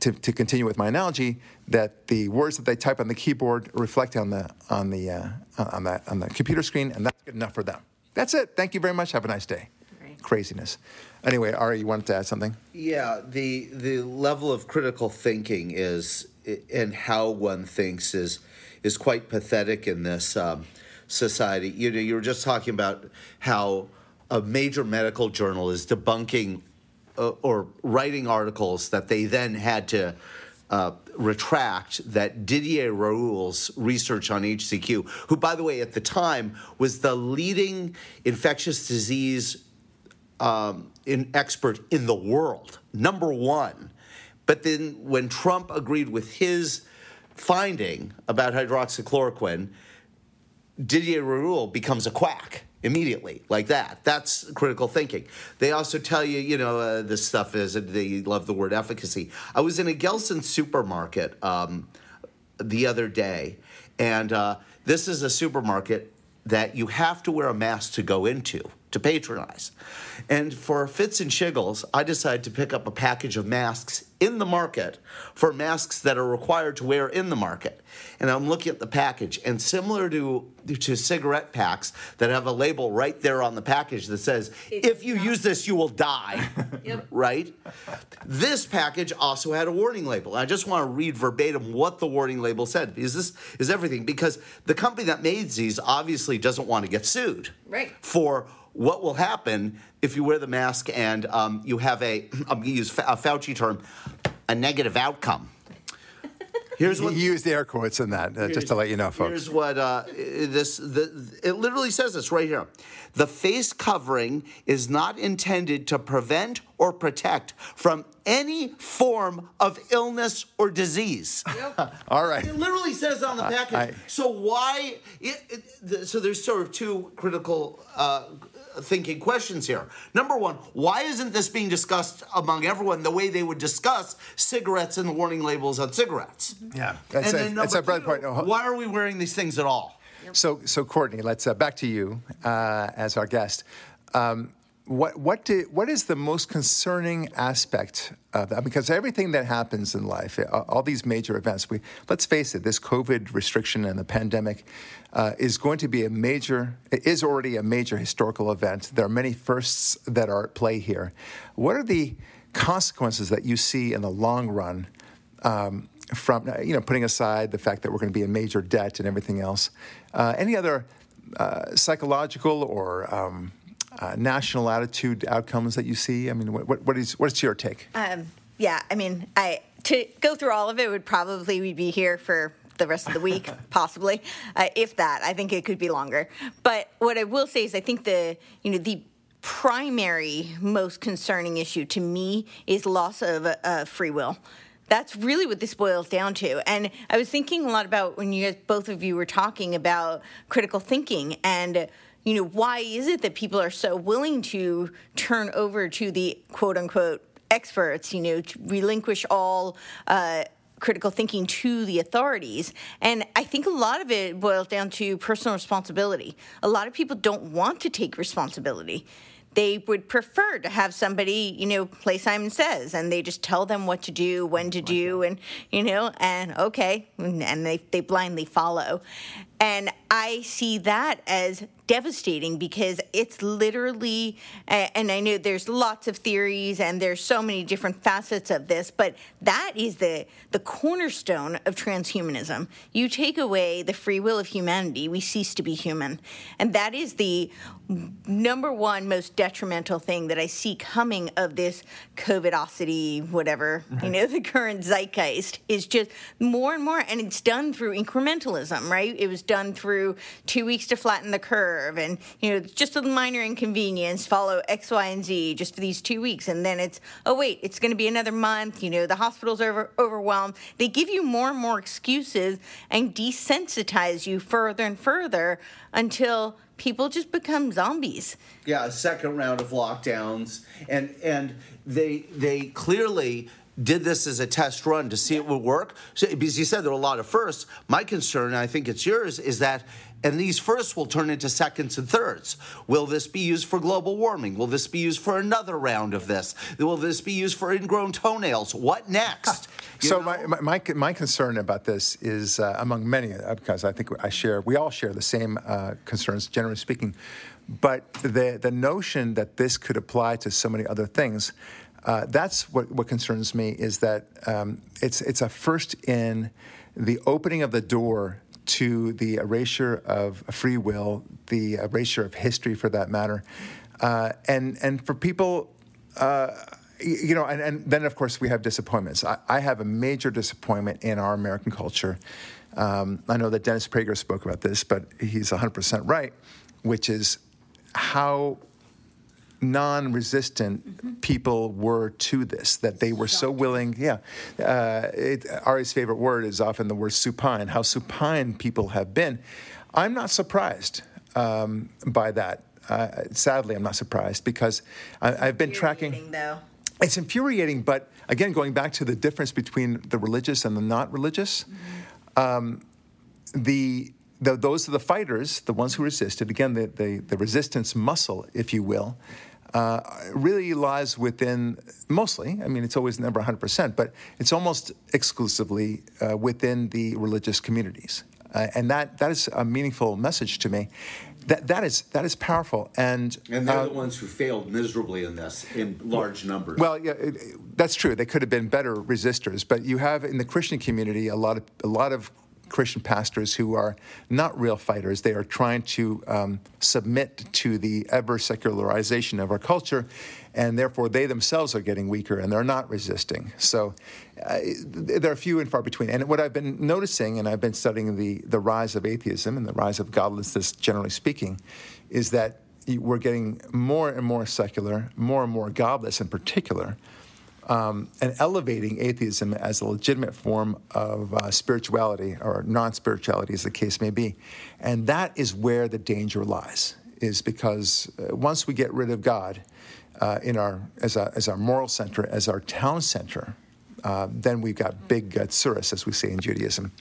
to, to continue with my analogy, that the words that they type on the keyboard reflect on the on the uh, on the on the computer screen, and that's good enough for them. That's it. Thank you very much. Have a nice day.
Great.
Craziness. Anyway, Ari, you wanted to add something?
Yeah, the the level of critical thinking is and how one thinks is is quite pathetic in this um, society. You know, you were just talking about how a major medical journal is debunking uh, or writing articles that they then had to. Uh, retract that Didier Raoult's research on HCQ, who, by the way, at the time was the leading infectious disease um, expert in the world, number one. But then when Trump agreed with his finding about hydroxychloroquine, Didier Raoult becomes a quack immediately, like that. That's critical thinking. They also tell you, you know, uh, this stuff is, they love the word efficacy. I was in a Gelson supermarket um, the other day, and uh, this is a supermarket that you have to wear a mask to go into to patronize. And for fits and shiggles, I decided to pick up a package of masks in the market for masks that are required to wear in the market. And I'm looking at the package, and similar to to cigarette packs that have a label right there on the package that says, "If you use this, you will die."
Yep.
Right? This package also had a warning label. I just want to read verbatim what the warning label said because this is everything. Because the company that made these obviously doesn't want to get sued
Right.
for what will happen if you wear the mask and um, you have a, I'm going to use a Fauci term, a negative outcome. Here's what
he used air quotes in that, uh, just to let you know, folks.
Here's what uh, this the, it literally says this right here. The face covering is not intended to prevent or protect from any form of illness or disease.
All right.
It literally says on the package.
I-
so why? It, it, the- so there's sort of two critical uh, thinking questions here. Number one, why isn't this being discussed among everyone the way they would discuss cigarettes and the warning labels on cigarettes?
Yeah, that's
and
a-
then
that's
number
a bread
two,
point. Oh,
Why are we wearing these things at all?
So, so Courtney, let's uh, back to you uh, as our guest. Um, what what do, what is the most concerning aspect of that? Because everything that happens in life, all these major events, we let's face it, this COVID restriction and the pandemic uh, is going to be a major, it is already a major historical event. There are many firsts that are at play here. What are the consequences that you see in the long run? um, from you know putting aside the fact that we're going to be in major debt and everything else. Uh, any other uh, psychological or um, uh, national attitude outcomes that you see? I mean, what, what, what is what's your take?
Um, yeah, I mean, I to go through all of it would probably we'd be here for the rest of the week, possibly, uh, if that. I think it could be longer. But what I will say is, I think the you know the primary most concerning issue to me is loss of uh, free will. That's really what this boils down to. And I was thinking a lot about when you guys, both of you were talking about critical thinking and you know, why is it that people are so willing to turn over to the quote unquote experts, you know, to relinquish all uh, critical thinking to the authorities? And I think a lot of it boils down to personal responsibility. A lot of people don't want to take responsibility. They would prefer to have somebody, you know, play Simon Says, and they just tell them what to do, when to do, and you know, and okay, and they they blindly follow. And I see that as devastating because it's literally, and I know there's lots of theories and there's so many different facets of this, but that is the, the cornerstone of transhumanism. You take away the free will of humanity, we cease to be human. And that is the number one most detrimental thing that I see coming of this COVIDosity, whatever, you mm-hmm. know, the current zeitgeist is just more and more, and it's done through incrementalism, right? It was done through two weeks to flatten the curve and, you know, just a minor inconvenience, follow X, Y, and Z just for these two weeks. And then it's, oh, wait, it's going to be another month, you know, the hospital's over, overwhelmed. They give you more and more excuses and desensitize you further and further until people just become zombies.
Yeah, a second round of lockdowns, and and they they clearly did this as a test run to see it would work. So, because you said there were a lot of firsts. My concern, and I think it's yours, is that. And these firsts will turn into seconds and thirds. Will this be used for global warming? Will this be used for another round of this? Will this be used for ingrown toenails? What next? You
so my, my, my, my concern about this is uh, among many, uh, because I think I share, we all share the same uh, concerns, generally speaking. But the, the notion that this could apply to so many other things, uh, that's what, what concerns me is that um, it's, it's a first in the opening of the door to the erasure of free will, the erasure of history for that matter. Uh, and, and for people, uh, you know, and, and then of course we have disappointments. I, I have a major disappointment in our American culture. Um, I know that Dennis Prager spoke about this, but he's 100% right, which is how non-resistant people were to this that they were so willing yeah uh, it, ari's favorite word is often the word supine how supine people have been i'm not surprised um, by that uh, sadly i'm not surprised because I, i've been tracking
though.
it's infuriating, but again, going back to the difference between the religious and the not religious, um, the, the those are the fighters, the ones who resisted. Again, the, the, the resistance muscle, if you will, uh, really lies within mostly. I mean, it's always never 100%, but it's almost exclusively uh, within the religious communities, uh, and that that is a meaningful message to me. That that is that is powerful, and
and they're
uh,
the ones who failed miserably in this in large numbers.
well, yeah, it, it- that's true. They could have been better resistors, but you have in the Christian community a lot of a lot of Christian pastors who are not real fighters. They are trying to um, submit to the ever secularization of our culture, and therefore they themselves are getting weaker and they're not resisting. So uh, they're few and far between. And what I've been noticing, and I've been studying the, the rise of atheism and the rise of godlessness, generally speaking, is that we're getting more and more secular, more and more godless in particular um, and elevating atheism as a legitimate form of uh, spirituality or non spirituality, as the case may be. And that is where the danger lies, is because uh, once we get rid of God uh, in our, as, a, as our moral center, as our town center, uh, then we've got big uh, tsuris, as we say in Judaism.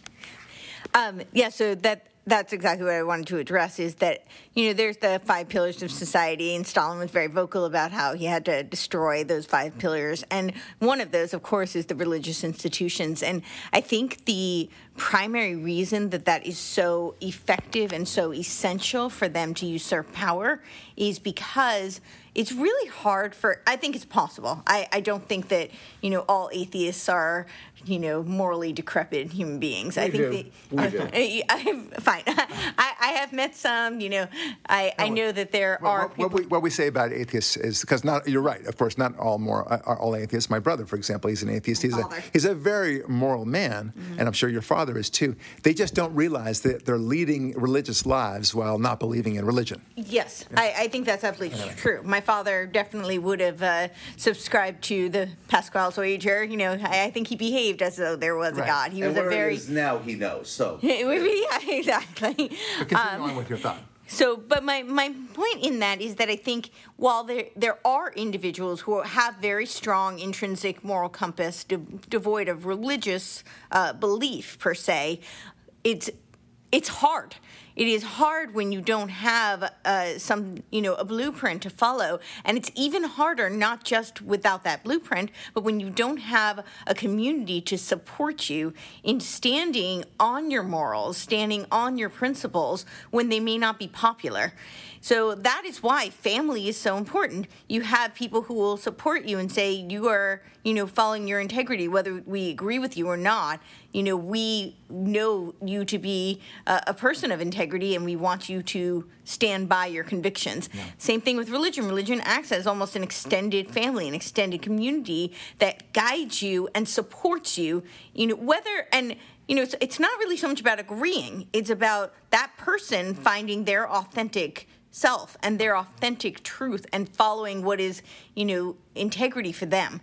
Um, yeah, so that that's exactly what I wanted to address is that, you know, there's the five pillars of society, and Stalin was very vocal about how he had to destroy those five pillars. And one of those, of course, is the religious institutions. And I think the primary reason that that is so effective and so essential for them to usurp power is because it's really hard for i think it's possible. I, I don't think that you know all atheists are you know morally decrepit human beings.
We
i think
do.
I, I, fine. I, I have met some you know i, I know that there
well,
are
what,
people
what, we, what we say about atheists is because not you're right of course not all more are all atheists. My brother for example he's an atheist. He's a he's a very moral man mm-hmm. and i'm sure your father is too. They just don't realize that they're leading religious lives while not believing in religion.
Yes. I, I think that's absolutely true. My father definitely would have uh, subscribed to the Pascal's wager. You know, I, I, think he behaved as though there was right. a God. He
and
was a very.
Now he knows. So.
yeah, exactly.
But continue um, on with your thought.
So, but my, my point in that is that I think while there there are individuals who have very strong intrinsic moral compass, de- devoid of religious uh, belief per se, it's it's hard it is hard when you don't have uh, some, you know, a blueprint to follow. And it's even harder, not just without that blueprint, but when you don't have a community to support you in standing on your morals, standing on your principles when they may not be popular. So that is why family is so important. You have people who will support you and say you are, you know, following your integrity, whether we agree with you or not. You know, we know you to be a, a person of integrity, and we want you to stand by your convictions. Yeah. Same thing with religion. Religion acts as almost an extended family, an extended community that guides you and supports you. You know, whether and you know, it's, it's not really so much about agreeing. It's about that person finding their authentic self and their authentic truth and following what is, you know, integrity for them.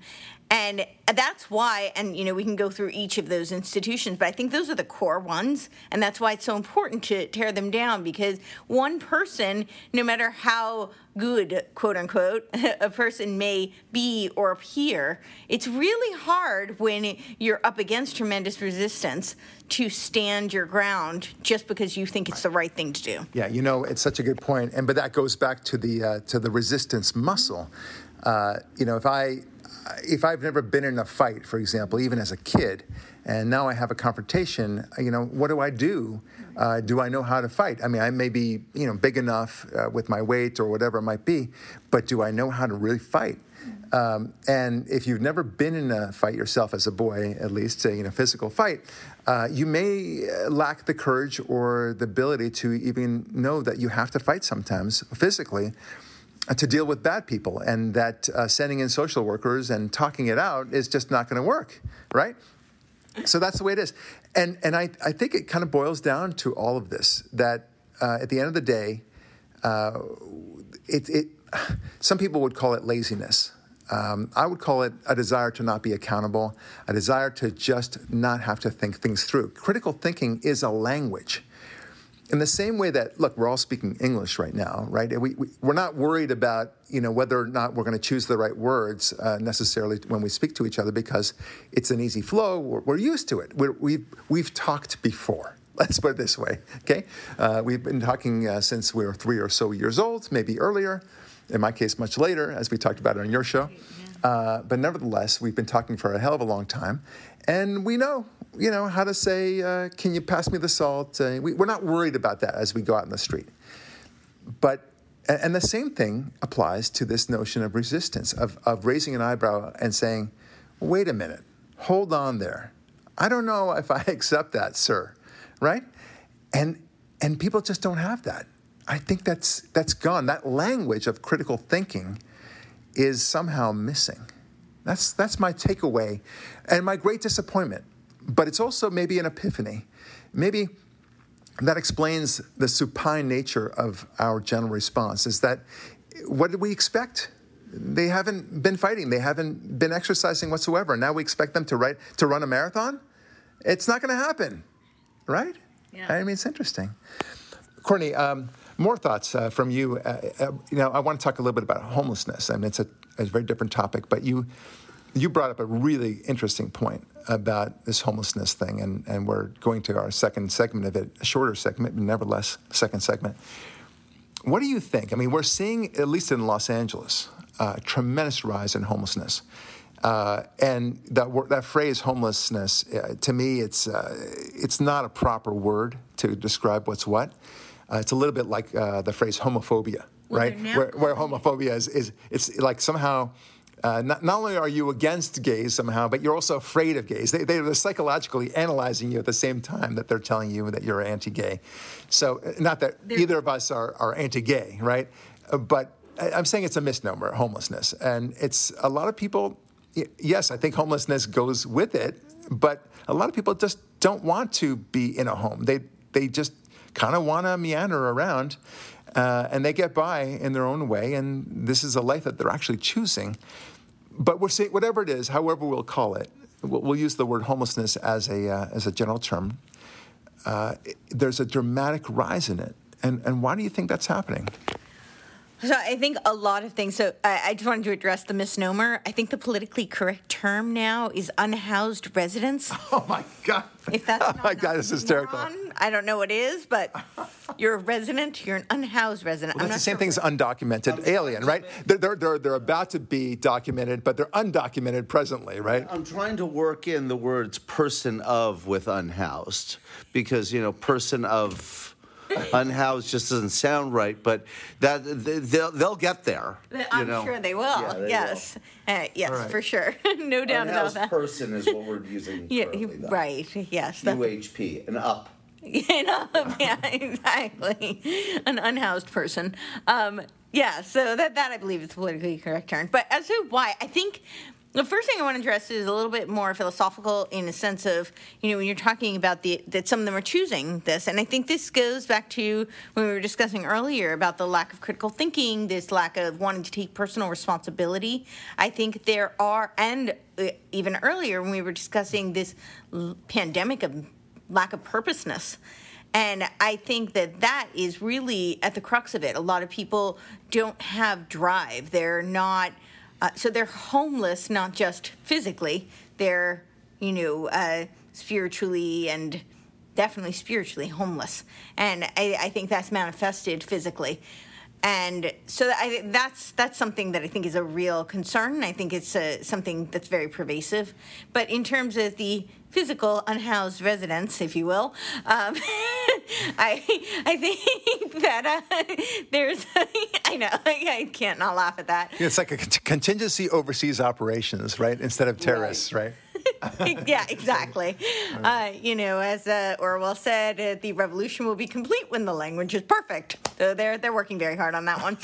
And that's why, and you know, we can go through each of those institutions, but I think those are the core ones, and that's why it's so important to tear them down because one person, no matter how good, quote unquote, a person may be or appear, it's really hard when you're up against tremendous resistance to stand your ground just because you think it's the right thing to do.
Yeah, you know, it's such a good point, and but that goes back to the uh, to the resistance muscle. Uh, you know, if I if I've never been in a fight, for example, even as a kid, and now I have a confrontation, you know, what do I do? Uh, do I know how to fight? I mean, I may be, you know, big enough uh, with my weight or whatever it might be, but do I know how to really fight? Um, and if you've never been in a fight yourself as a boy, at least, say in a physical fight, uh, you may uh, lack the courage or the ability to even know that you have to fight sometimes physically uh, to deal with bad people, and that uh, sending in social workers and talking it out is just not going to work, right? So that's the way it is. And, and I, I think it kind of boils down to all of this that uh, at the end of the day, uh, it, it, some people would call it laziness. Um, I would call it a desire to not be accountable, a desire to just not have to think things through. Critical thinking is a language. In the same way that, look, we're all speaking English right now, right? We, we, are not worried about, you know, whether or not we're going to choose the right words uh, necessarily when we speak to each other because it's an easy flow. We're, we're used to it. we have we've, we've talked before. Let's put it this way, okay? Uh, we've been talking uh, since we were three or so years old, maybe earlier in my case, much later, as we talked about it on your show. Uh, but nevertheless, we've been talking for a hell of a long time, and we know, you know, how to say, uh, "Can you pass me the salt?" Uh, we, are not worried about that as we go out in the street. But and the same thing applies to this notion of resistance, of, of raising an eyebrow and saying, "Wait a minute, hold on there. I don't know if I accept that, sir." right? And and people just don't have that. I think that's that's gone. That language of critical thinking is somehow missing. That's that's my takeaway and my great disappointment. But it's also maybe an epiphany. Maybe that explains the supine nature of our general response is that what did we expect? They haven't been fighting. They haven't been exercising whatsoever. Now we expect them to write to run a marathon. It's not going to happen, right?
Yeah.
I mean, it's interesting. Courtney, um, more thoughts uh, from you. Uh, uh, you know, I want to talk a little bit about homelessness. I mean, it's a, a very different topic, but you you brought up a really interesting point about this homelessness thing, and, and we're going to our second segment of it, a shorter segment, but nevertheless, second segment. What do you think? I mean, we're seeing, at least in Los Angeles, a tremendous rise in homelessness. Uh, and that, that phrase homelessness, uh, to me, it's, uh, it's not a proper word to describe what's what. Uh, it's a little bit like uh, the phrase homophobia,
Well,
right? Where, where homophobia is, is it's like somehow uh, not, not only are you against gays somehow, but you're also afraid of gays. They, they're psychologically analyzing you at the same time that they're telling you that you're anti-gay. So, uh, not that
They're-
either of us are, are anti-gay, right? Uh, but I'm saying it's a misnomer, homelessness, and it's a lot of people. Yes, I think homelessness goes with it, but a lot of people just don't want to be in a home. They they just kind of want to meander around, uh, and they get by in their own way. And this is a life that they're actually choosing. But we're saying whatever it is, however we'll call it, we'll, we'll use the word homelessness as a uh, as a general term. Uh, there's a dramatic rise in it, and and why do you think that's happening?
So I think a lot of things. So I, I just wanted to address the misnomer. I think the politically correct term now is unhoused residents.
Oh my God!
If that's
oh my God, it's hysterical.
moron, I don't know what is, but you're a resident. You're an unhoused resident.
Well, that's the same
sure
thing as undocumented alien, right? They're, they're, they're, they're about to be documented, but they're undocumented presently, right?
I'm trying to work in the words person of with unhoused because, you know, person of unhoused just doesn't sound right, but that they'll, they'll get there. you
I'm
know.
sure they will.
Yeah, they
yes, Uh, yes,
right.
for sure. no doubt about
Unhoused
that.
person is what we're using
Yeah,
currently, though.
right. Yes. that-
UHP, an up.
you know, yeah, exactly. An unhoused person. Um, yeah, so that, that I believe is the politically correct term. But as to why, I think the first thing I want to address is a little bit more philosophical in a sense of, you know, when you're talking about the that some of them are choosing this. And I think this goes back to when we were discussing earlier about the lack of critical thinking, this lack of wanting to take personal responsibility. I think there are, and uh, even earlier when we were discussing this pandemic of lack of purposeness. And I think that that is really at the crux of it. A lot of people don't have drive. They're not, uh, so they're homeless, not just physically. They're, you know, uh, spiritually and definitely spiritually homeless. And I, I think that's manifested physically. And so I, that's that's something that I think is a real concern. I think it's uh something that's very pervasive. But in terms of the physical unhoused residents, if you will, um, I I think that uh, there's I know I can't not laugh at that.
It's like a cont- contingency overseas operations, right? Instead of terrorists, right?
yeah, exactly. Uh, you know, as uh, Orwell said, uh, the revolution will be complete when the language is perfect. So they're they're working very hard on that one.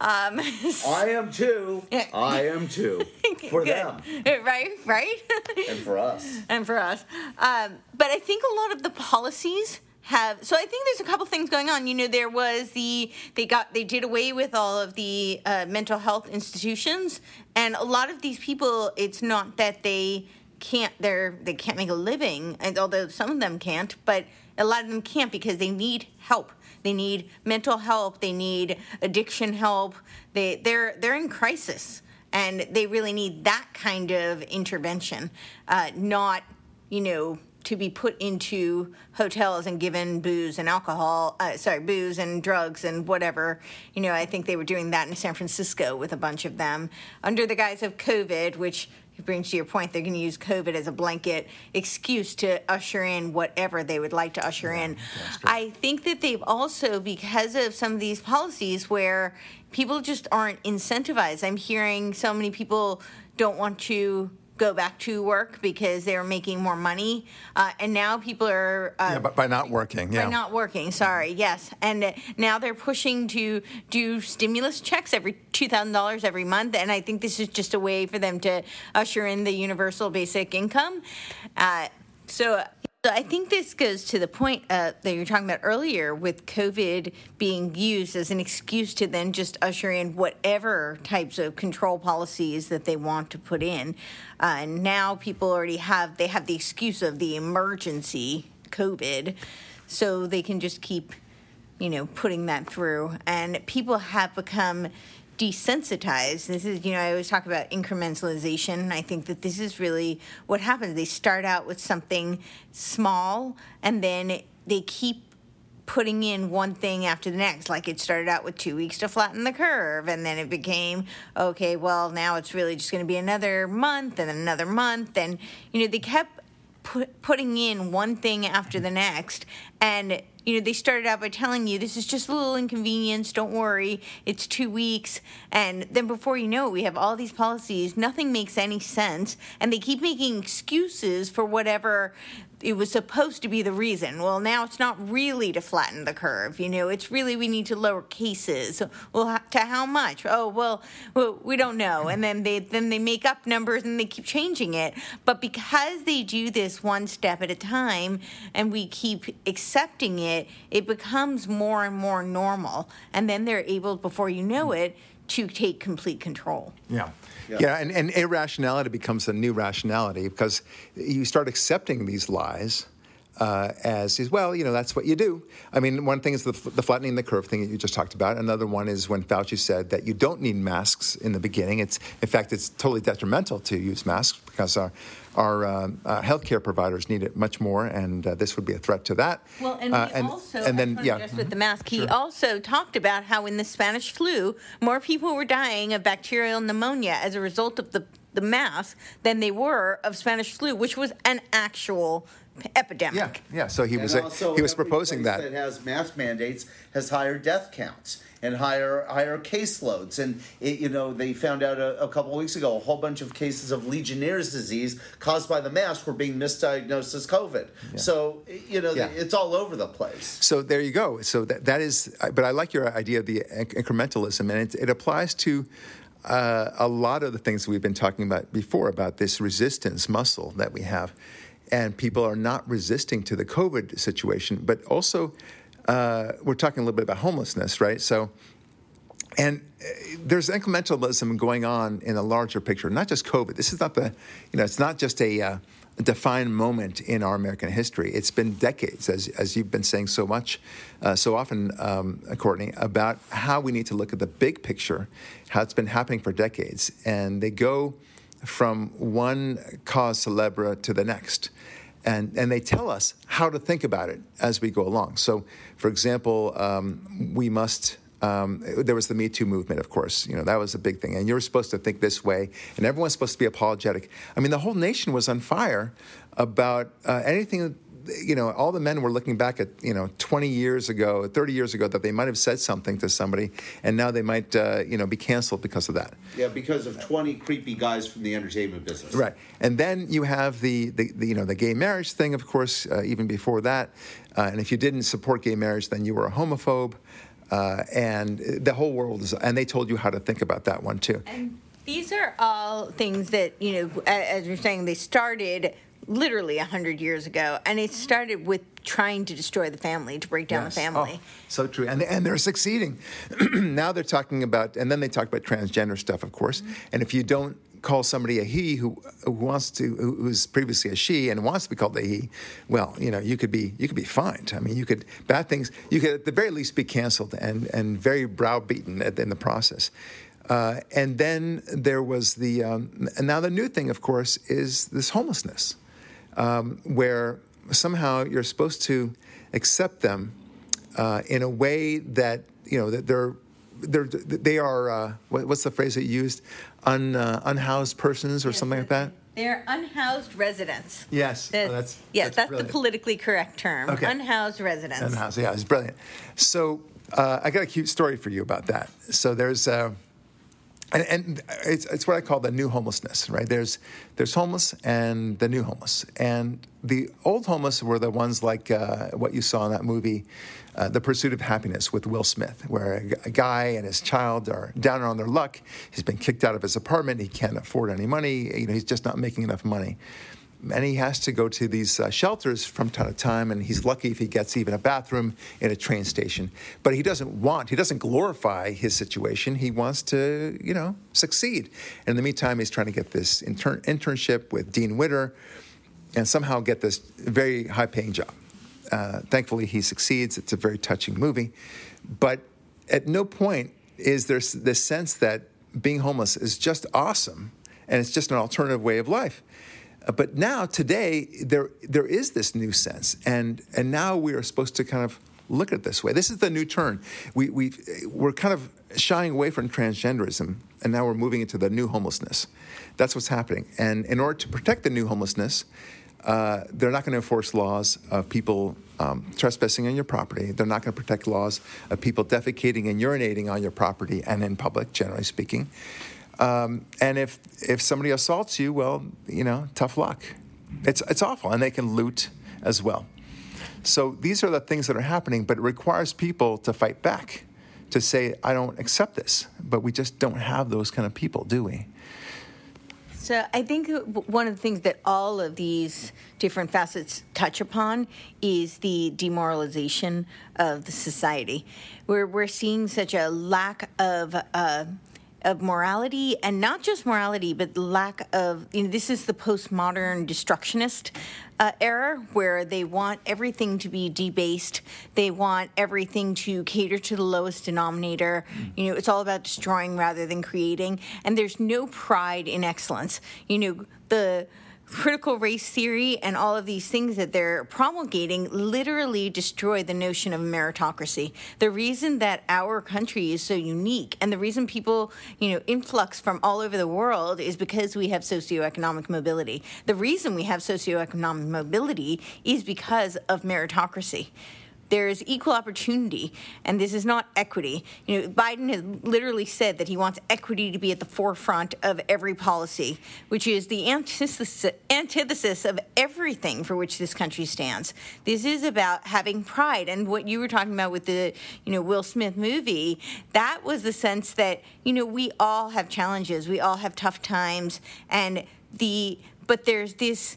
Um,
I am too. I am too. For
good.
them
right? Right.
and for us.
and for us. Um, but I think a lot of the policies have. So I think there's a couple things going on. You know, there was the they got they did away with all of the uh, mental health institutions, and a lot of these people. It's not that they can't they're they can't make a living, and although some of them can't, but a lot of them can't because they need help. They need mental help. They need addiction help. They they're they're in crisis and they really need that kind of intervention, uh, not you know to be put into hotels and given booze and alcohol, uh, sorry, booze and drugs and whatever. You know, I think they were doing that in San Francisco with a bunch of them under the guise of COVID, which brings to your point, they're going to use COVID as a blanket excuse to usher in whatever they would like to usher in. I think that they've also, because of some of these policies where people just aren't incentivized, I'm hearing so many people don't want to go back to work because they were making more money, uh, and now people are uh,
Yeah, but by not working, yeah.
by not working. Sorry, yes, and uh, now they're pushing to do stimulus checks every two thousand dollars every month, and I think this is just a way for them to usher in the universal basic income. Uh, so. So I think this goes to the point uh, that you were talking about earlier with COVID being used as an excuse to then just usher in whatever types of control policies that they want to put in. Uh, and now people already have they have the excuse of the emergency COVID, so they can just keep, you know, putting that through. And people have become desensitized. This is, you know, I always talk about incrementalization. I think that this is really what happens. They start out with something small and then they keep putting in one thing after the next. Like it started out with two weeks to flatten the curve, and then it became okay. Well, now it's really just going to be another month and another month, and you know they kept put, putting in one thing after the next, and you know they started out by telling you this is just a little inconvenience. Don't worry, it's two weeks, and then before you know it, we have all these policies. Nothing makes any sense, and they keep making excuses for whatever it was supposed to be the reason. Well, now it's not really to flatten the curve. You know, it's really we need to lower cases. Well, to how much? Oh, well, we don't know. And then they then they make up numbers and they keep changing it. But because they do this one step at a time, and we keep accepting it, it becomes more and more normal. And then they're able, before you know it, to take complete control.
Yeah. Yeah, and, and irrationality becomes a new rationality because you start accepting these lies uh, as well, you know, that's what you do. I mean, one thing is the, the flattening the curve thing that you just talked about. Another one is when Fauci said that you don't need masks in the beginning. It's in fact, it's totally detrimental to use masks because our our uh, uh, healthcare providers need it much more, and uh, this would be a threat to that.
Well, and,
Uh,
he also,
and then
I
yeah,
just with the mask, he also talked about how in the Spanish flu, more people were dying of bacterial pneumonia as a result of the the mask than they were of Spanish flu, which was an actual epidemic.
yeah, yeah. So he was
And
uh,
also
he was proposing that.
that has mask mandates has higher death counts and higher higher caseloads. And it, you know they found out a, a couple of weeks ago a whole bunch of cases of Legionnaire's disease caused by the mask were being misdiagnosed as COVID. So you know
Yeah.
it's all over the place.
So there you go. So that, that is, but I like your idea of the incrementalism, and it, it applies to uh, a lot of the things we've been talking about before about this resistance muscle that we have. And people are not resisting to the COVID situation, but also uh, we're talking a little bit about homelessness, right? So, and uh, there's incrementalism going on in a larger picture, not just COVID. This is not the, you know, it's not just a, uh, defined moment in our American history. It's been decades, as, as you've been saying so much, uh, so often, um, Courtney, about how we need to look at the big picture, how it's been happening for decades. And they go from one cause celebre to the next and, and they tell us how to think about it as we go along. So, for example, um, we must. Um, there was the Me Too movement, of course. You know that was a big thing, and you're supposed to think this way, and everyone's supposed to be apologetic. I mean, the whole nation was on fire about uh, anything. You know, all the men were looking back at you know 20 years ago, 30 years ago, that they might have said something to somebody, and now they might uh, you know be canceled because of that.
Yeah, because of twenty creepy guys from the entertainment business.
Right, and then you have the, the, the you know the gay marriage thing, of course, uh, even before that. Uh, and if you didn't support gay marriage, then you were a homophobe. Uh, and the whole world is, and they told you how to think about that one too.
And these are all things that, you know, as you're saying, they started literally 100 years ago. And it started with trying to destroy the family, to break down
Yes.
the family.
Oh, so true, and and they're succeeding. now they're talking about, and then they talk about transgender stuff, of course.
Mm-hmm.
And if you don't call somebody a he who, who wants to, who, who's previously a she and wants to be called a he, well, you know, you could be you could be fined. I mean, you could bad things. You could at the very least be canceled and and very browbeaten at, in the process. Uh, and then there was the, um, and now the new thing, of course, is this homelessness um, where somehow you're supposed to accept them uh, in a way that you know that they're they're they are uh, what, what's the phrase that you used Un, uh, unhoused persons or something like that.
They're unhoused residents.
Yes,
The-
Oh, that's
yes,
that's
that's, the politically correct term.
Okay.
Unhoused residents.
Unhoused, yeah, it's brilliant. So uh, I got a cute story for you about that. So there's. And, and it's, it's what I call the new homelessness, right? There's there's homeless and the new homeless, and the old homeless were the ones like uh, what you saw in that movie, uh, The Pursuit of Happyness with Will Smith, where a, a, guy and his child are down on their luck. He's been kicked out of his apartment. He can't afford any money. You know, he's just not making enough money and he has to go to these uh, shelters from time to time and he's lucky if he gets even a bathroom in a train station. But he doesn't want he doesn't glorify his situation. He wants to you know succeed. And in the meantime he's trying to get this intern- internship with Dean Witter and somehow get this very high paying job. Uh, thankfully he succeeds. It's a very touching movie. But at no point is there this sense that being homeless is just awesome and it's just an alternative way of life but now, today, there there is this new sense, and and now we are supposed to kind of look at it this way. This is the new turn. We we we're kind of shying away from transgenderism, and now we're moving into the new homelessness. That's what's happening. And in order to protect the new homelessness, uh, they're not going to enforce laws of people um, trespassing on your property. They're not going to protect laws of people defecating and urinating on your property and in public, generally speaking. Um, and if if somebody assaults you, well, you know, tough luck. It's it's awful, and they can loot as well. So these are the things that are happening, but it requires people to fight back, to say, I don't accept this. But we just don't have those kind of people, do we?
So I think one of the things that all of these different facets touch upon is the demoralization of the society. Where we're seeing such a lack of uh, of morality and not just morality but lack of you know this is the postmodern destructionist uh, era where they want everything to be debased. They want everything to cater to the lowest denominator. You know it's all about destroying rather than creating and there's no pride in excellence. You know the critical race theory and all of these things that they're promulgating literally destroy the notion of meritocracy. The reason that our country is so unique and the reason people, you know, influx from all over the world is because we have socioeconomic mobility. The reason we have socioeconomic mobility is because of meritocracy there is equal opportunity, and this is not equity. You know, Biden has literally said that he wants equity to be at the forefront of every policy, which is the antithesis, antithesis of everything for which this country stands. This is about having pride, and what you were talking about with the, you know, Will Smith movie, that was the sense that you know we all have challenges, we all have tough times, and the but there's this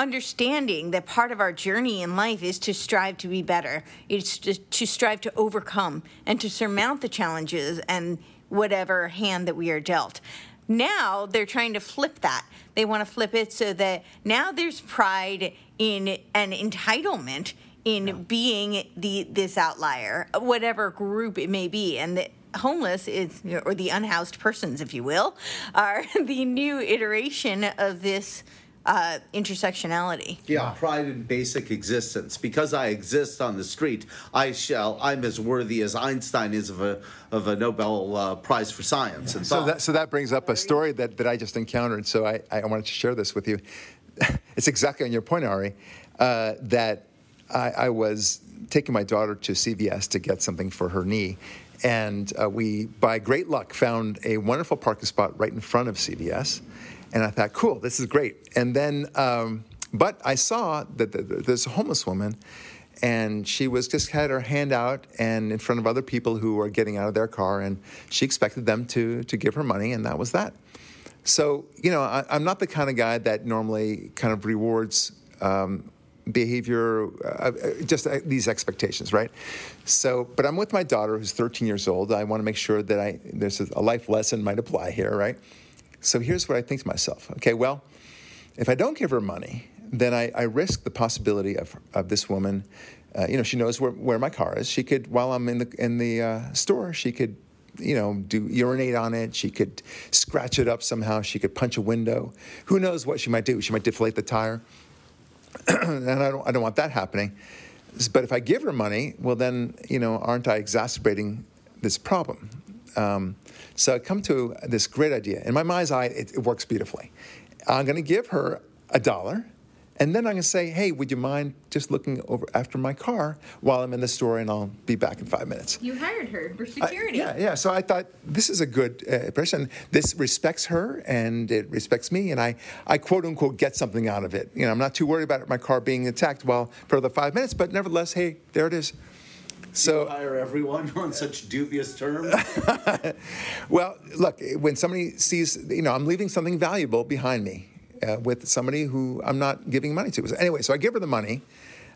understanding that part of our journey in life is to strive to be better. It's to, to strive to overcome and to surmount the challenges and whatever hand that we are dealt. Now they're trying to flip that. They want to flip it so that now there's pride in an entitlement in yeah. being the this outlier, whatever group it may be, and the homeless is or the unhoused persons, if you will, are the new iteration of this uh, intersectionality.
Yeah, pride in basic existence. Because I exist on the street, I shall. I'm as worthy as Einstein is of a of a Nobel uh, Prize for Science. And
so that so that brings up a story that, that I just encountered. So I, I wanted to share this with you. it's exactly on your point, Ari. Uh, that I, I, was taking my daughter to CVS to get something for her knee, and uh, we, by great luck, found a wonderful parking spot right in front of CVS and I thought, cool, this is great. And then, um, but I saw that there's a homeless woman, and she was just had her hand out and in front of other people who were getting out of their car, and she expected them to to give her money, and that was that. So you know, I, am not the kind of guy that normally kind of rewards. Um, behavior, uh, uh just uh, these expectations, right? So, but I'm with my daughter who's 13 years old. I want to make sure that I there's a life lesson might apply here, right? So here's what I think to myself okay, well, if I don't give her money, then I, I risk the possibility of, of this woman. Uh, you know, she knows where, where my car is. She could, while I'm in the in the uh, store, she could, you know, do urinate on it. She could scratch it up somehow. She could punch a window. Who knows what she might do? She might deflate the tire, and I don't I don't want that happening. But if I give her money, well, then you know, aren't I exacerbating this problem? Um, so I come to this great idea. In my mind's eye, it, it works beautifully. I'm going to give her a dollar, And then I'm going to say, hey, would you mind just looking over after my car while I'm in the store and I'll be back in five minutes?
You hired her for
I-
security.
yeah, yeah. So I thought this is a good uh, person. This respects her and it respects me, and I, I quote unquote get something out of it. You know, I'm not too worried about my car being attacked while for the five minutes, but nevertheless, hey, there it is. So
hire everyone on such dubious terms.
Well, look, when somebody sees, you know, I'm leaving something valuable behind me uh, with somebody who I'm not giving money to. So anyway, so I give her the money.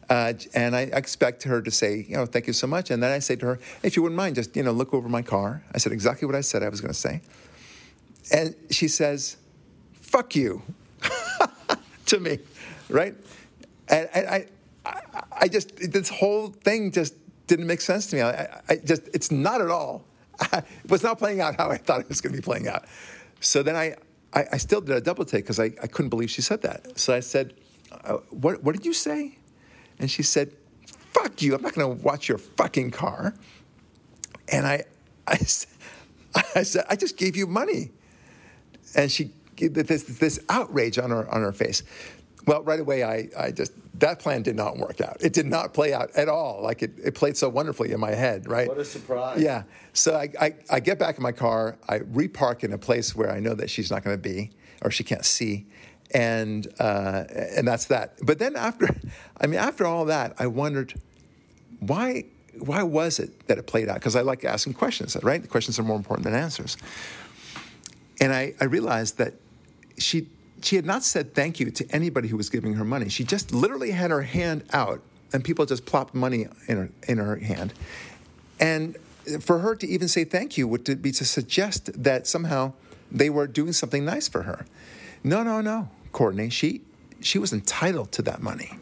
Uh, and I expect her to say, you know, thank you so much. And then I say to her, if you wouldn't mind, just, you know, look over my car. I said exactly what I said I was going to say. And she says, fuck you to me, right? And, and I, I, I just, this whole thing just didn't make sense to me. I, I just, it's not at all. it was not playing out how I thought it was going to be playing out. So then I, I, I still did a double take because I, I couldn't believe she said that. So I said, uh, what, what did you say? And she said, fuck you. I'm not going to watch your fucking car. And I, I, I said, I just gave you money and she this this outrage on her on her face. Well, right away, I, I just that plan did not work out. It did not play out at all. Like it, it played so wonderfully in my head, right?
What a surprise.
Yeah. So I, I, I get back in my car. I repark in a place where I know that she's not going to be or she can't see, and uh, and that's that. But then after, I mean, after all that, I wondered why why was it that it played out? Because I like asking questions, right? The questions are more important than answers. And I, I realized that she she had not said thank you to anybody who was giving her money. She just literally had her hand out, and people just plopped money in her in her hand. And for her to even say thank you would be to suggest that somehow they were doing something nice for her. No, no, no, Courtney. She she was entitled to that money.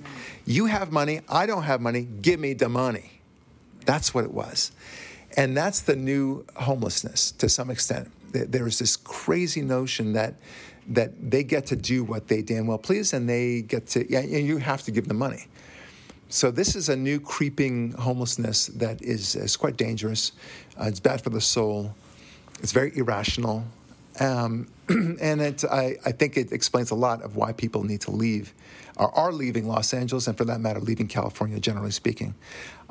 You have money. I don't have money. Give me the money. That's what it was. And that's the new homelessness to some extent. There's this crazy notion that that they get to do what they damn well please and they get to yeah, you have to give them money. So this is a new creeping homelessness that is, is quite dangerous. Uh, it's bad for the soul. It's very irrational. Um, and it, I, I think it explains a lot of why people need to leave, or are leaving Los Angeles, and for that matter, leaving California, generally speaking.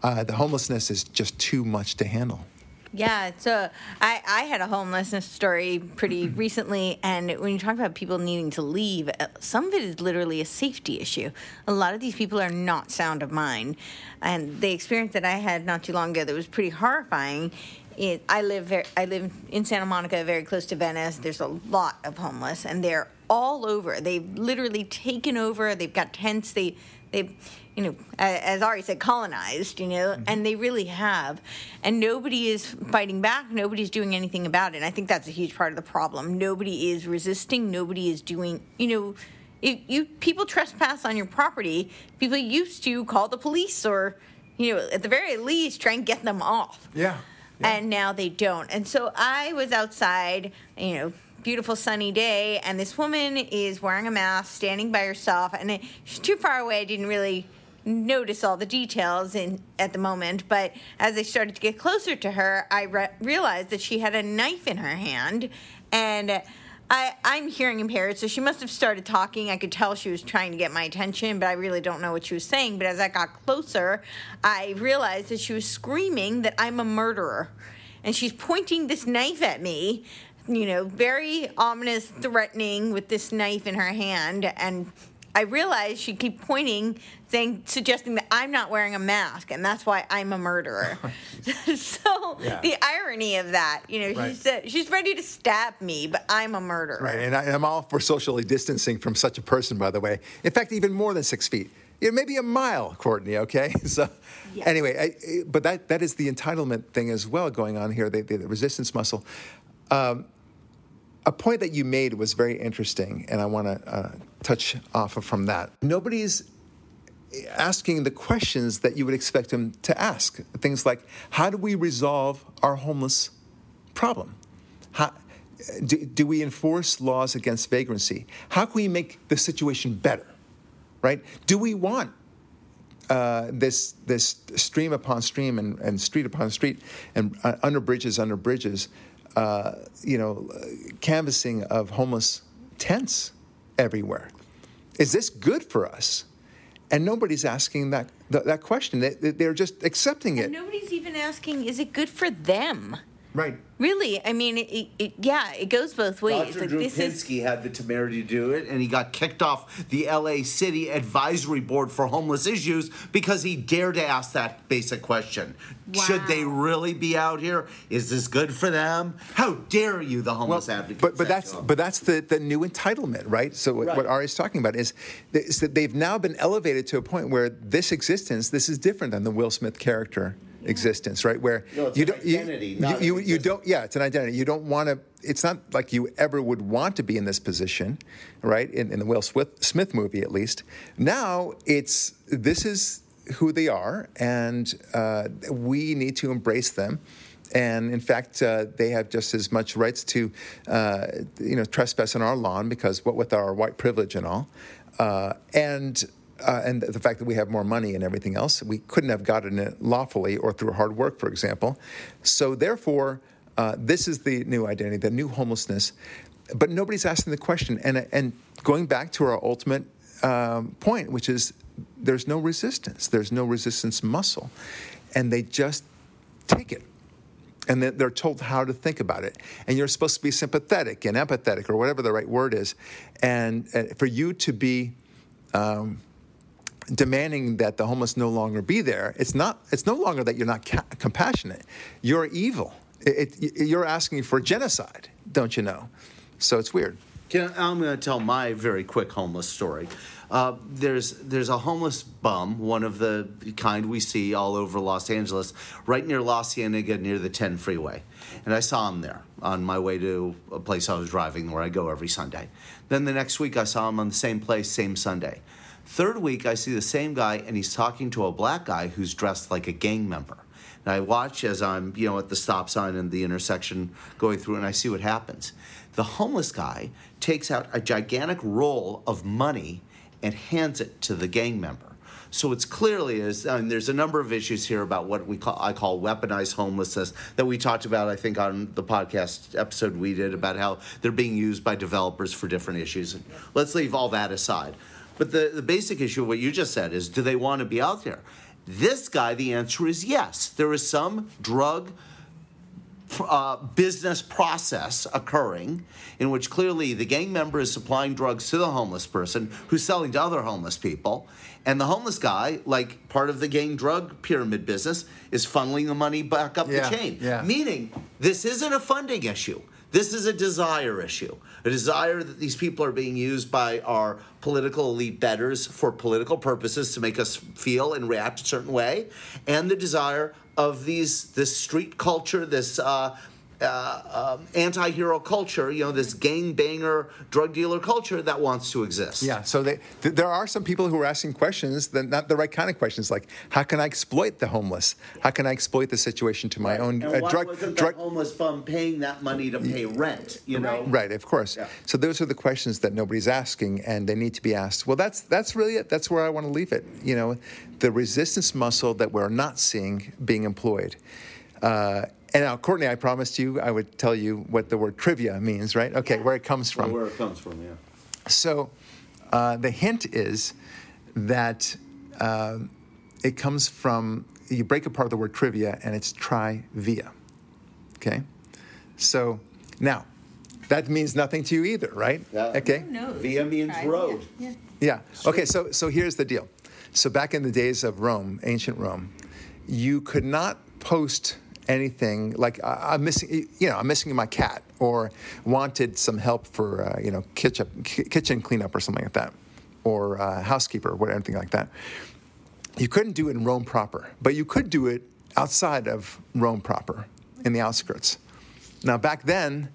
Uh, the homelessness is just too much to handle.
Yeah, so I, I had a homelessness story pretty recently, and when you talk about people needing to leave, uh, some of it is literally a safety issue. A lot of these people are not sound of mind, and the experience that I had not too long ago that was pretty horrifying. It, I live very, I live in Santa Monica, very close to Venice. There's a lot of homeless, and they're all over. They've literally taken over. They've got tents. They they you know as ari said colonized you know mm-hmm. and they really have. And nobody is fighting back. Nobody's doing anything about it. And i think that's a huge part of the problem. Nobody is resisting. Nobody is doing you know if you people trespass on your property. People used to call the police or you know at the very least try and get them off.
Yeah.
and now they don't. And so I was outside, you know, beautiful sunny day, and this woman is wearing a mask, standing by herself, and it, she's too far away. I didn't really notice all the details in at the moment, but as I started to get closer to her, I re- realized that she had a knife in her hand, and. I, I'm hearing impaired, so she must have started talking. I could tell she was trying to get my attention, but I really don't know what she was saying. But as I got closer, I realized that she was screaming that I'm a murderer. And she's pointing this knife at me, you know, very ominous, threatening with this knife in her hand. And I realized she keep pointing, saying, suggesting that I'm not wearing a mask, and that's why I'm a murderer. so
Yeah.
the irony of that, you know,
Right.
she's uh, she's ready to stab me, but I'm a murderer.
Right, and, I, I'm all for socially distancing from such a person, by the way. In fact, even more than six feet. Yeah, maybe a mile, Courtney. Okay, so anyway, I, but that that is the entitlement thing as well going on here. The, the, the resistance muscle. Um, a point that you made was very interesting, and I want to uh, touch off of from that. Nobody's asking the questions that you would expect him to ask. Things like, how do we resolve our homeless problem? How, do, do we enforce laws against vagrancy? How can we make the situation better? Right? Do we want uh, this this stream upon stream and, and street upon street and uh, under bridges under bridges, uh, you know, canvassing of homeless tents everywhere? is this good for us? And nobody's asking that that, question. They, they're just accepting it.
And nobody's even asking, is it good for them?
Right.
Really, I mean, it, it, yeah, it goes both ways.
Dr.
Like,
Drew
this is
had the temerity to do it, and he got kicked off the LA City Advisory Board for Homeless Issues because he dared to ask that basic question. Should they really be out here? Is this good for them? How dare you, the homeless advocate?
But but that's but that's the, the new entitlement, right? So what, what
Right.
Ari's talking about is, is that they've now been elevated to a point where this existence, this is different than the Will Smith character existence, right? Where
No, it's
you
an
don't you-
identity,
you,
not
you, you don't yeah, it's an identity. You don't want to. It's not like you ever would want to be in this position, right? In, in the Will Smith, Smith movie, at least. Now it's this is who they are, and uh, we need to embrace them. And in fact, uh, they have just as much rights to, uh, you know, trespass on our lawn because what with our white privilege and all, uh, and uh, and the fact that we have more money and everything else, we couldn't have gotten it lawfully or through hard work, for example. So therefore, uh, this is the new identity, the new homelessness. But nobody's asking the question, and and going back to our ultimate um, point, which is there's no resistance, there's no resistance muscle, and they just take it and they're told how to think about it. And you're supposed to be sympathetic and empathetic, or whatever the right word is. And uh, for you to be um, demanding that the homeless no longer be there, it's not. It's no longer that you're not ca- compassionate. You're evil. It, it, you're asking for genocide, don't you know? So it's weird.
Can, I'm going to tell my very quick homeless story. Uh, there's there's a homeless bum, one of the kind we see all over Los Angeles, right near La Cienega, near the 10 freeway, and I saw him there on my way to a place I was driving where I go every Sunday. Then the next week I saw him on the same place, same Sunday. Third week I see the same guy, and he's talking to a black guy who's dressed like a gang member. And I watch as I'm, you know, at the stop sign and the intersection going through, and I see what happens. The homeless guy takes out a gigantic roll of money and hands it to the gang member. So it's clearly is. Mean, there's a number of issues here about what we call I call weaponized homelessness that we talked about. I think on the podcast episode we did about how they're being used by developers for different issues. And Let's leave all that aside. But the, the basic issue of what you just said is, do they want to be out there? This guy, the answer is yes. There is some drug uh, business process occurring in which clearly the gang member is supplying drugs to the homeless person who's selling to other homeless people. And the homeless guy, like part of the gang drug pyramid business, is funneling the money back up
Yeah,
the chain.
yeah.
Meaning, this isn't a funding issue. This is a desire issue. A desire that these people are being used by our political elite betters for political purposes to make us feel and react a certain way, and the desire of these this street culture, this uh, uh, um, anti-hero culture, you know, this gang banger drug dealer culture that wants to exist.
Yeah, so they, th- there are some people who are asking questions, that not the right kind of questions, like how can I exploit the homeless? How can I exploit the situation to my own
And
uh,
why
drug?
wasn't
drug
the homeless bum paying that money to pay rent? You know,
Right, of course.
Yeah.
So those are the questions that nobody's asking, and they need to be asked. Well, that's that's really it. That's where I want to leave it. You know, the resistance muscle that we're not seeing being employed. Uh, and now, Courtney, I promised you I would tell you what the word trivia means, right? Okay, where it comes from.
where it comes from, yeah.
So uh, the hint is that um, it comes from, you break apart the word trivia and it's trivia. Okay? So now, that means nothing to you either, right?
Yeah.
Okay?
No.
Via means road.
Yeah.
Yeah. Okay, so, so here's the deal. So back in the days of Rome, ancient Rome, you could not post anything like I- I'm missing, you know, I'm missing my cat, or wanted some help for, uh, you know, kitchen kitchen cleanup or something like that, or uh, housekeeper, or anything like that. You couldn't do it in Rome proper, but you could do it outside of Rome proper, in the outskirts. Now back then,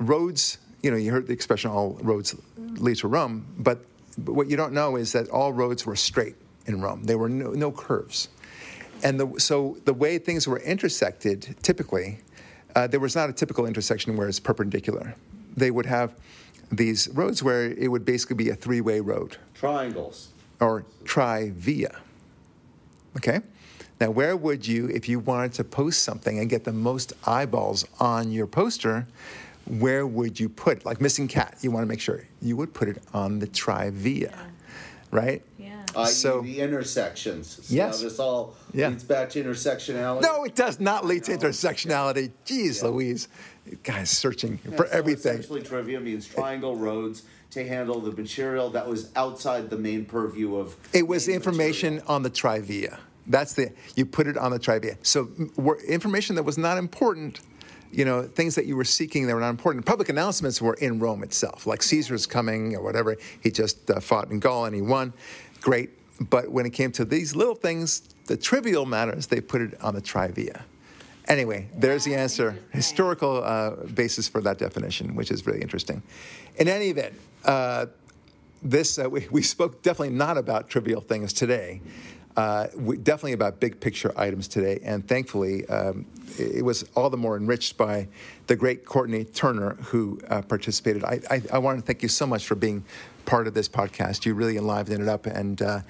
roads, you know, you heard the expression "all roads lead to Rome," but, but what you don't know is that all roads were straight in Rome. There were no, no curves. And the, so the way things were intersected, typically, uh, there was not a typical intersection where it's perpendicular. They would have these roads where it would basically be a three way road
Triangles.
or trivia. Okay? Now, where would you, if you wanted to post something and get the most eyeballs on your poster, where would you put? Like missing cat, you want to make sure you would put it on the trivia. right?
Yeah.
I.e.
So-
the intersections. See
Yes.
this all
Yeah.
leads back to intersectionality.
No, it does not lead to intersectionality. Jeez Louise. Guys searching
Yeah,
for
so
everything.
Essentially, trivia means triangle roads to handle the material that was outside the main purview of.
It was
main
information
material.
on the trivia. That's the you put it on the trivia. So were information that was not important, you know, things that you were seeking that were not important. Public announcements were in Rome itself, like Caesar's coming or whatever. He just uh, fought in Gaul and he won. Great. But when it came to these little things, the trivial matters, they put it on the trivia. Anyway, there's the answer. Historical uh, basis for that definition, which is really interesting. In any event, uh, this uh, we, we spoke definitely not about trivial things today. Uh, we, definitely about big picture items today, and thankfully, um, it, it was all the more enriched by the great Courtney Turner who uh, participated. I, I, I want to thank you so much for being part of this podcast. You really enlivened it up, and uh,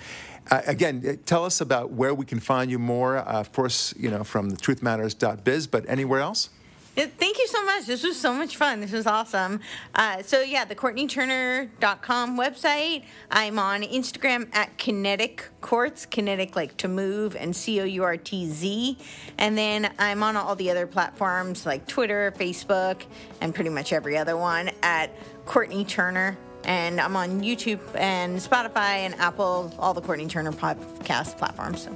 again, uh, tell us about where we can find you more. Uh, of course, you know from the truthmatters.biz, but anywhere else.
Thank you so much. This was so much fun. This was awesome. Uh, so, yeah, the CourtneyTurner.com website. I'm on Instagram at Kinetic Courtz, kinetic like to move, and C O U R T Z. And then I'm on all the other platforms like Twitter, Facebook, and pretty much every other one at Courtney Turner. And I'm on YouTube and Spotify and Apple, all the Courtney Turner podcast platforms. So.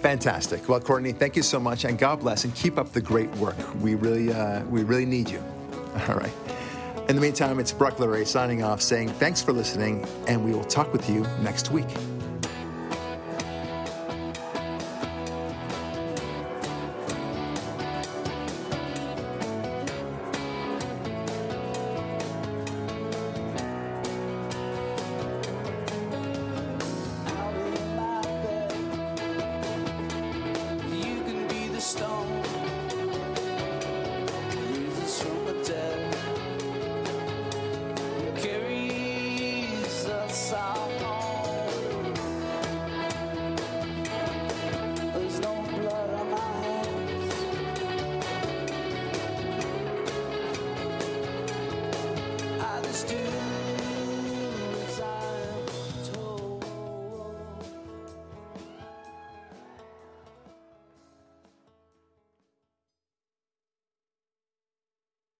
Fantastic. Well, Courtney, thank you so much, and God bless, and keep up the great work. We really, uh, we really need you. All right. In the meantime, it's Barack Lurie signing off, saying thanks for listening, and we will talk with you next week.